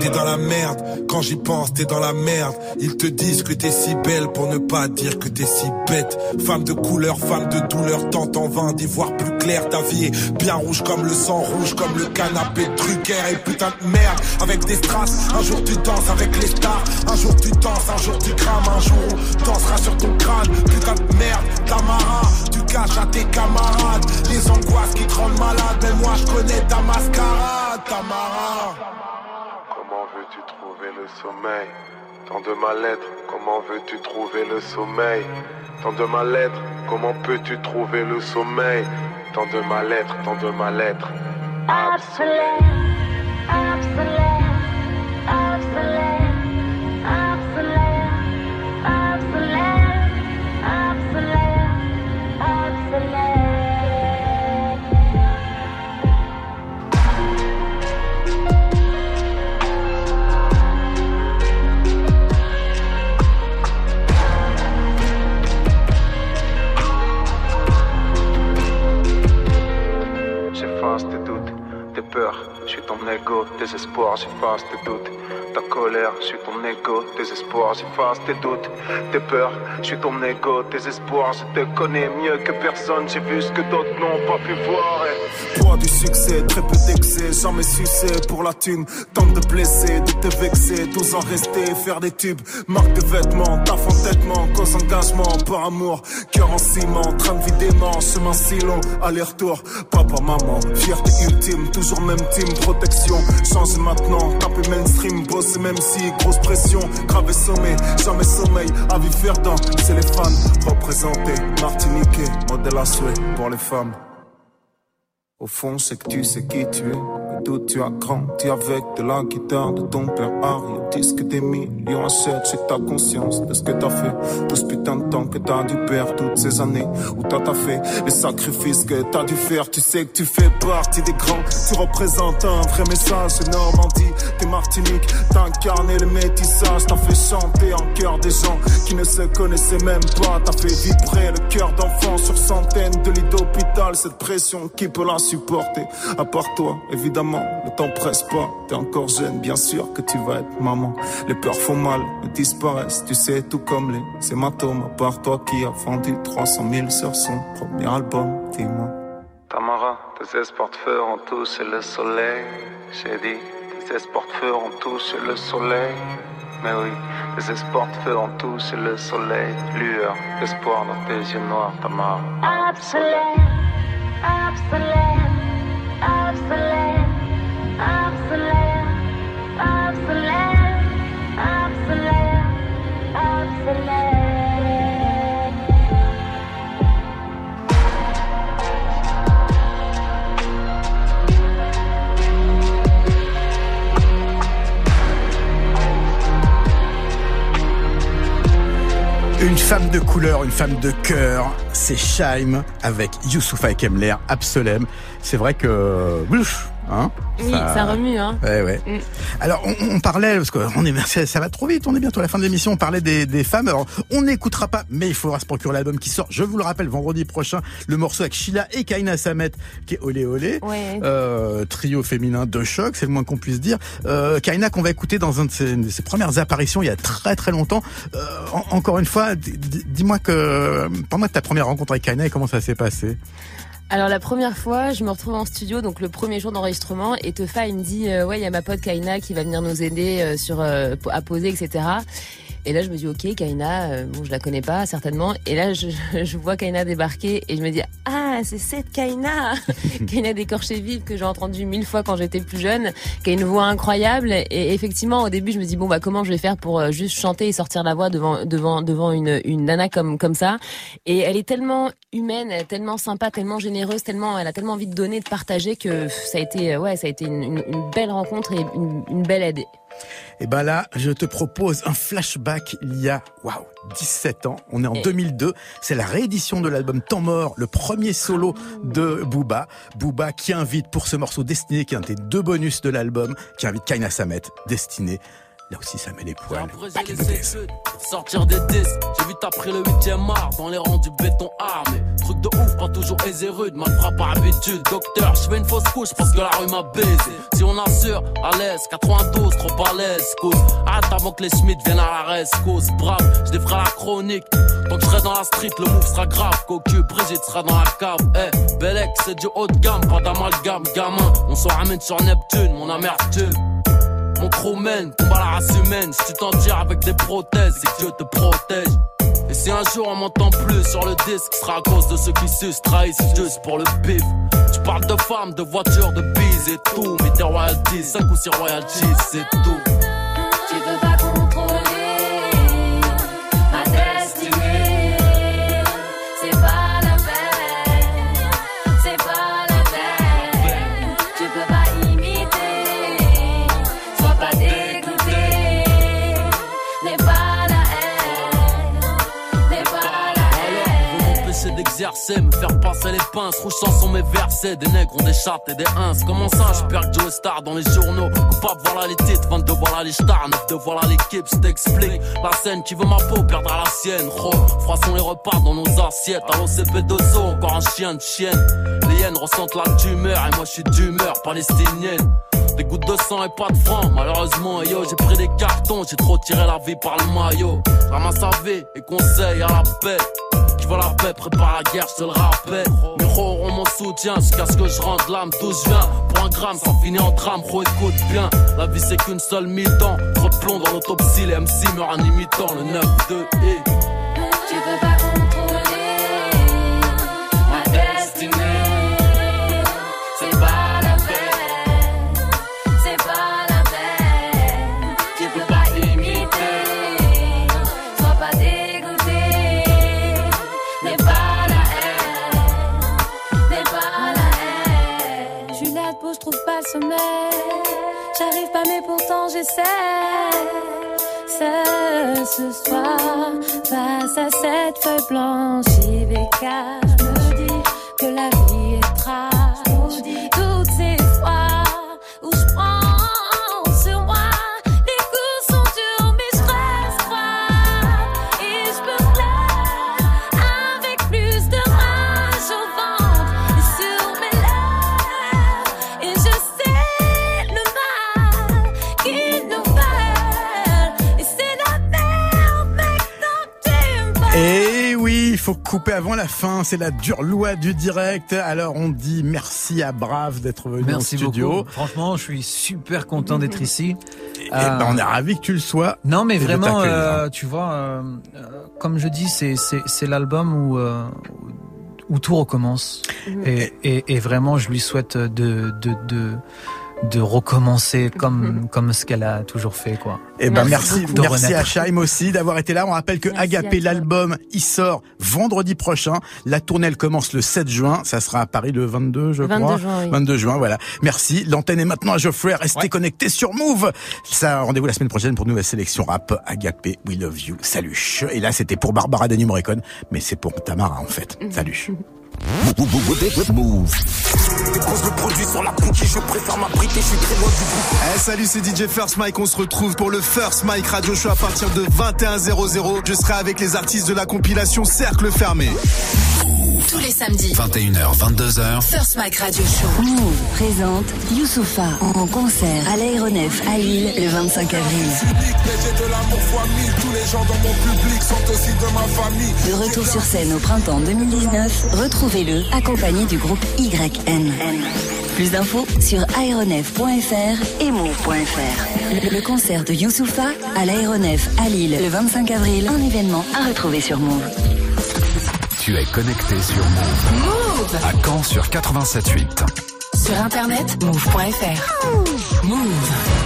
T'es dans la merde, quand j'y pense, t'es dans la merde. Ils te disent que t'es si belle pour ne pas dire que t'es si bête. Femme de couleur, femme de douleur, tente en vain d'y voir plus clair. Ta vie est bien rouge comme le sang, rouge comme le canapé Drucker. Et putain de merde, avec des strass. Un jour tu danses avec les stars, un jour tu danses, un jour tu crames, un jour on dansera sur ton crâne. Putain de merde, Tamara, tu caches à tes camarades les angoisses qui te rendent malade. Mais moi je connais ta mascarade, Tamara. Veux-tu trouver le sommeil? Tant de mal-être, comment veux-tu trouver le sommeil? Tant de mal-être, comment peux-tu trouver le sommeil? Tant de mal-être, tant de mal-être. Absolute, je suis ton ego, désespoir, j'efface tes doutes. Ta colère, je suis ton ego, désespoir, j'efface tes doutes, tes peurs, je suis ton ego, désespoir, je te connais mieux que personne, j'ai vu ce que d'autres n'ont pas pu voir. et- du succès, très peu d'excès, jamais succès pour la thune. Tente de blesser, de te vexer, 12 ans restés, faire des tubes. Marque de vêtements, taf entêtement, cause engagement, par amour. Cœur en ciment, train de vie dément, chemin si long, aller-retour. Papa, maman, fierté ultime, toujours même team, protection. Change maintenant, taper mainstream, bosser même si, grosse pression. Gravé sommet, jamais sommeil, avis verdant, c'est les fans. Représentés, Martiniquais, modèle à souhait pour les femmes. Au fond, c'est que tu sais qui tu es. Tu as grandi avec de la guitare de ton père Harry. Disque des millions achètent, c'est ta conscience de ce que t'as fait. Tout ce putain de temps que t'as dû perdre toutes ces années où t'as t'as fait. Les sacrifices que t'as dû faire, tu sais que tu fais partie des grands. Tu représentes un vrai message, Normandie, t'es Martinique. T'as incarné le métissage, t'as fait chanter en cœur des gens qui ne se connaissaient même pas. T'as fait vibrer le cœur d'enfants sur centaines de lits d'hôpital. Cette pression, qui peut la supporter? À part toi, évidemment, le temps presse pas. T'es encore jeune, bien sûr que tu vas être maman. Les peurs font mal, mais disparaissent, tu sais, tout comme les hématomes. À part toi qui a vendu 300 000 sur son premier album, dis-moi. Tamara, tes espoirs de feu ont touché le soleil. J'ai dit, tes espoirs de feu ont touché le soleil. Mais oui, tes espoirs de feu ont touché le soleil. Lueur, espoir dans tes yeux noirs, Tamara. Absolute, absolute, absolute. Une femme de couleur, une femme de cœur, c'est Shaim avec Youssoufa Kemler, Absolem. C'est vrai que... Ouf, hein, Oui, ça remue, hein. Ouais, ouais. Mm. Alors, on, on parlait, parce que on est, ça, ça va trop vite, on est bientôt à la fin de l'émission, on parlait des, des femmes. Alors, on n'écoutera pas, mais il faudra se procurer l'album qui sort, je vous le rappelle, vendredi prochain, le morceau avec Sheila et Kaina Samet, qui est Olé Olé. Ouais. Euh, trio féminin de choc, c'est le moins qu'on puisse dire. Euh, Kaina qu'on va écouter dans un de ses, de ses premières apparitions il y a très très longtemps. Euh, en- encore une fois, dis-moi que, pendant ta première rencontre avec Kaina, et comment ça s'est passé Alors la première fois, je me retrouve en studio, donc le premier jour d'enregistrement, et Tefa il me dit euh, ouais il y a ma pote Kaina qui va venir nous aider euh, sur euh, à poser etc. Et là, je me dis, ok, Kaina, euh, bon, je la connais pas, certainement. Et là, je, je vois Kaina débarquer et je me dis, ah, c'est cette Kaina Kaina d'écorché vive que j'ai entendu mille fois quand j'étais plus jeune, qui a une voix incroyable. Et effectivement, au début, je me dis, bon, bah, comment je vais faire pour euh, juste chanter et sortir la voix devant, devant, devant une, une nana comme, comme ça? Et elle est tellement humaine, tellement sympa, tellement généreuse, tellement, elle a tellement envie de donner, de partager que ça a été, ouais, ça a été une, une, une belle rencontre et une, une belle aide. Et ben là, je te propose un flashback il y a, waouh, 17 ans. On est en Et- 2002. C'est la réédition de l'album Temps mort, le premier solo de Booba. Booba qui invite pour ce morceau Destiné, qui est un des deux bonus de l'album, qui invite Kaina Samet, Destiné. Là aussi, ça met les poils. Sortir des disques J'ai vu t'as pris le 8ème art Dans les rangs du béton armé. Truc de ouf, pas toujours aisé rude Mal frappe par habitude. Docteur, je fais une fausse couche parce que la rue m'a baisé. Si on assure, à l'aise 92, trop à l'aise Cause, hâte avant que les Schmitt viennent à la rescousse. Brave, je défrais la chronique. Tant que je serai dans la street, le move sera grave. Cocu, Brigitte sera dans la cave. Eh, Belek, c'est du haut de gamme Pas d'amalgame, gamin. On se ramène sur Neptune, mon amertume crewman combat la race humaine. Si tu t'en tires avec des prothèses, que Dieu te protège. Et si un jour on m'entend plus sur le disque, ce sera à cause de ceux qui sucent, trahissent juste pour le bif. Tu parles de femmes, de voitures, de bises et tout. Mais tes royalties, 5 ou 6 royalties, c'est tout. Tu peux pas me faire passer les pinces, rouge sont mes versets, des nègres ont des chattes et des ins. Comment ça, je perds Joe Star dans les journaux, coupable, voilà les titres, 22, voilà les stars, 9 de voilà l'équipe, je t'explique. La scène qui veut ma peau perdra la sienne, ro. Froissons les repas dans nos assiettes, à l'OCP2O, encore un chien de chienne. Les hyènes ressentent la tumeur, et moi je suis d'humeur palestinienne. Des gouttes de sang et pas de francs, malheureusement, yo, j'ai pris des cartons, j'ai trop tiré la vie par le maillot. Ramasse à vie et conseil à la paix. Veut la paix, prépare la guerre, je te le rappelle. Mes auront mon soutien jusqu'à ce que je rende l'âme d'où je viens. Pour un gramme, ça finit en drame, gros, écoute bien. La vie c'est qu'une seule mi-temps. Trop de plomb dans l'autopsie, les MC meurent en imitant le 9-2 et. Tu peux pas J'arrive pas, mais pourtant j'essaie. Seul ce soir, face à cette feuille blanche, je me dis que la vie couper avant la fin, c'est la dure loi du direct. Alors on dit merci à Brave d'être venu Merci au studio. beaucoup. Franchement, je suis super content d'être ici. Et ben, on est ravis que tu le sois. Non, mais vraiment, euh, tu vois, euh, euh, comme je dis, c'est l'album où où tout recommence. Et, et et vraiment, je lui souhaite de de de de recommencer comme comme ce qu'elle a toujours fait, quoi. Eh ben Merci merci, à. Chaim aussi d'avoir été là. On rappelle que Merci Agapé, l'album, il sort vendredi prochain. La tournée elle commence le 7 juin. Ça sera à Paris le 22, je 22 crois. juin, oui. 22 juin, voilà. Merci. L'antenne est maintenant à Geoffrey. Restez Ouais. connectés sur Move. Ça, rendez-vous la semaine prochaine pour une nouvelle sélection rap. Agapé, we love you. Salut. Et là, c'était pour Barbara Daniel Morricone, mais c'est pour Tamara en fait. Salut. Dépose le produit sur la cookie, je préfère m'abriter, je suis très loin du bout. Eh, salut, c'est DJ First Mike. On se retrouve pour le First Mike Radio Show à partir de 21h00. Je serai avec les artistes de la compilation Cercle Fermé. Tous les samedis. 21h, 22h. First Mike Radio Show. Move présente Youssoufa en concert à l'aéronef à Lille le 25 avril. Mais j'ai de l'amour fois mille, tous les gens dans mon public sont aussi de ma famille. De retour sur scène au printemps 2019, retrouvez-le accompagné du groupe YN. Plus d'infos sur aéronef.fr et move.fr. Le concert de Youssoufa à l'aéronef à Lille le 25 avril, un événement à retrouver sur Move. Tu es connecté sur Move. Move À Caen sur 87.8. Sur internet, move.fr. Move.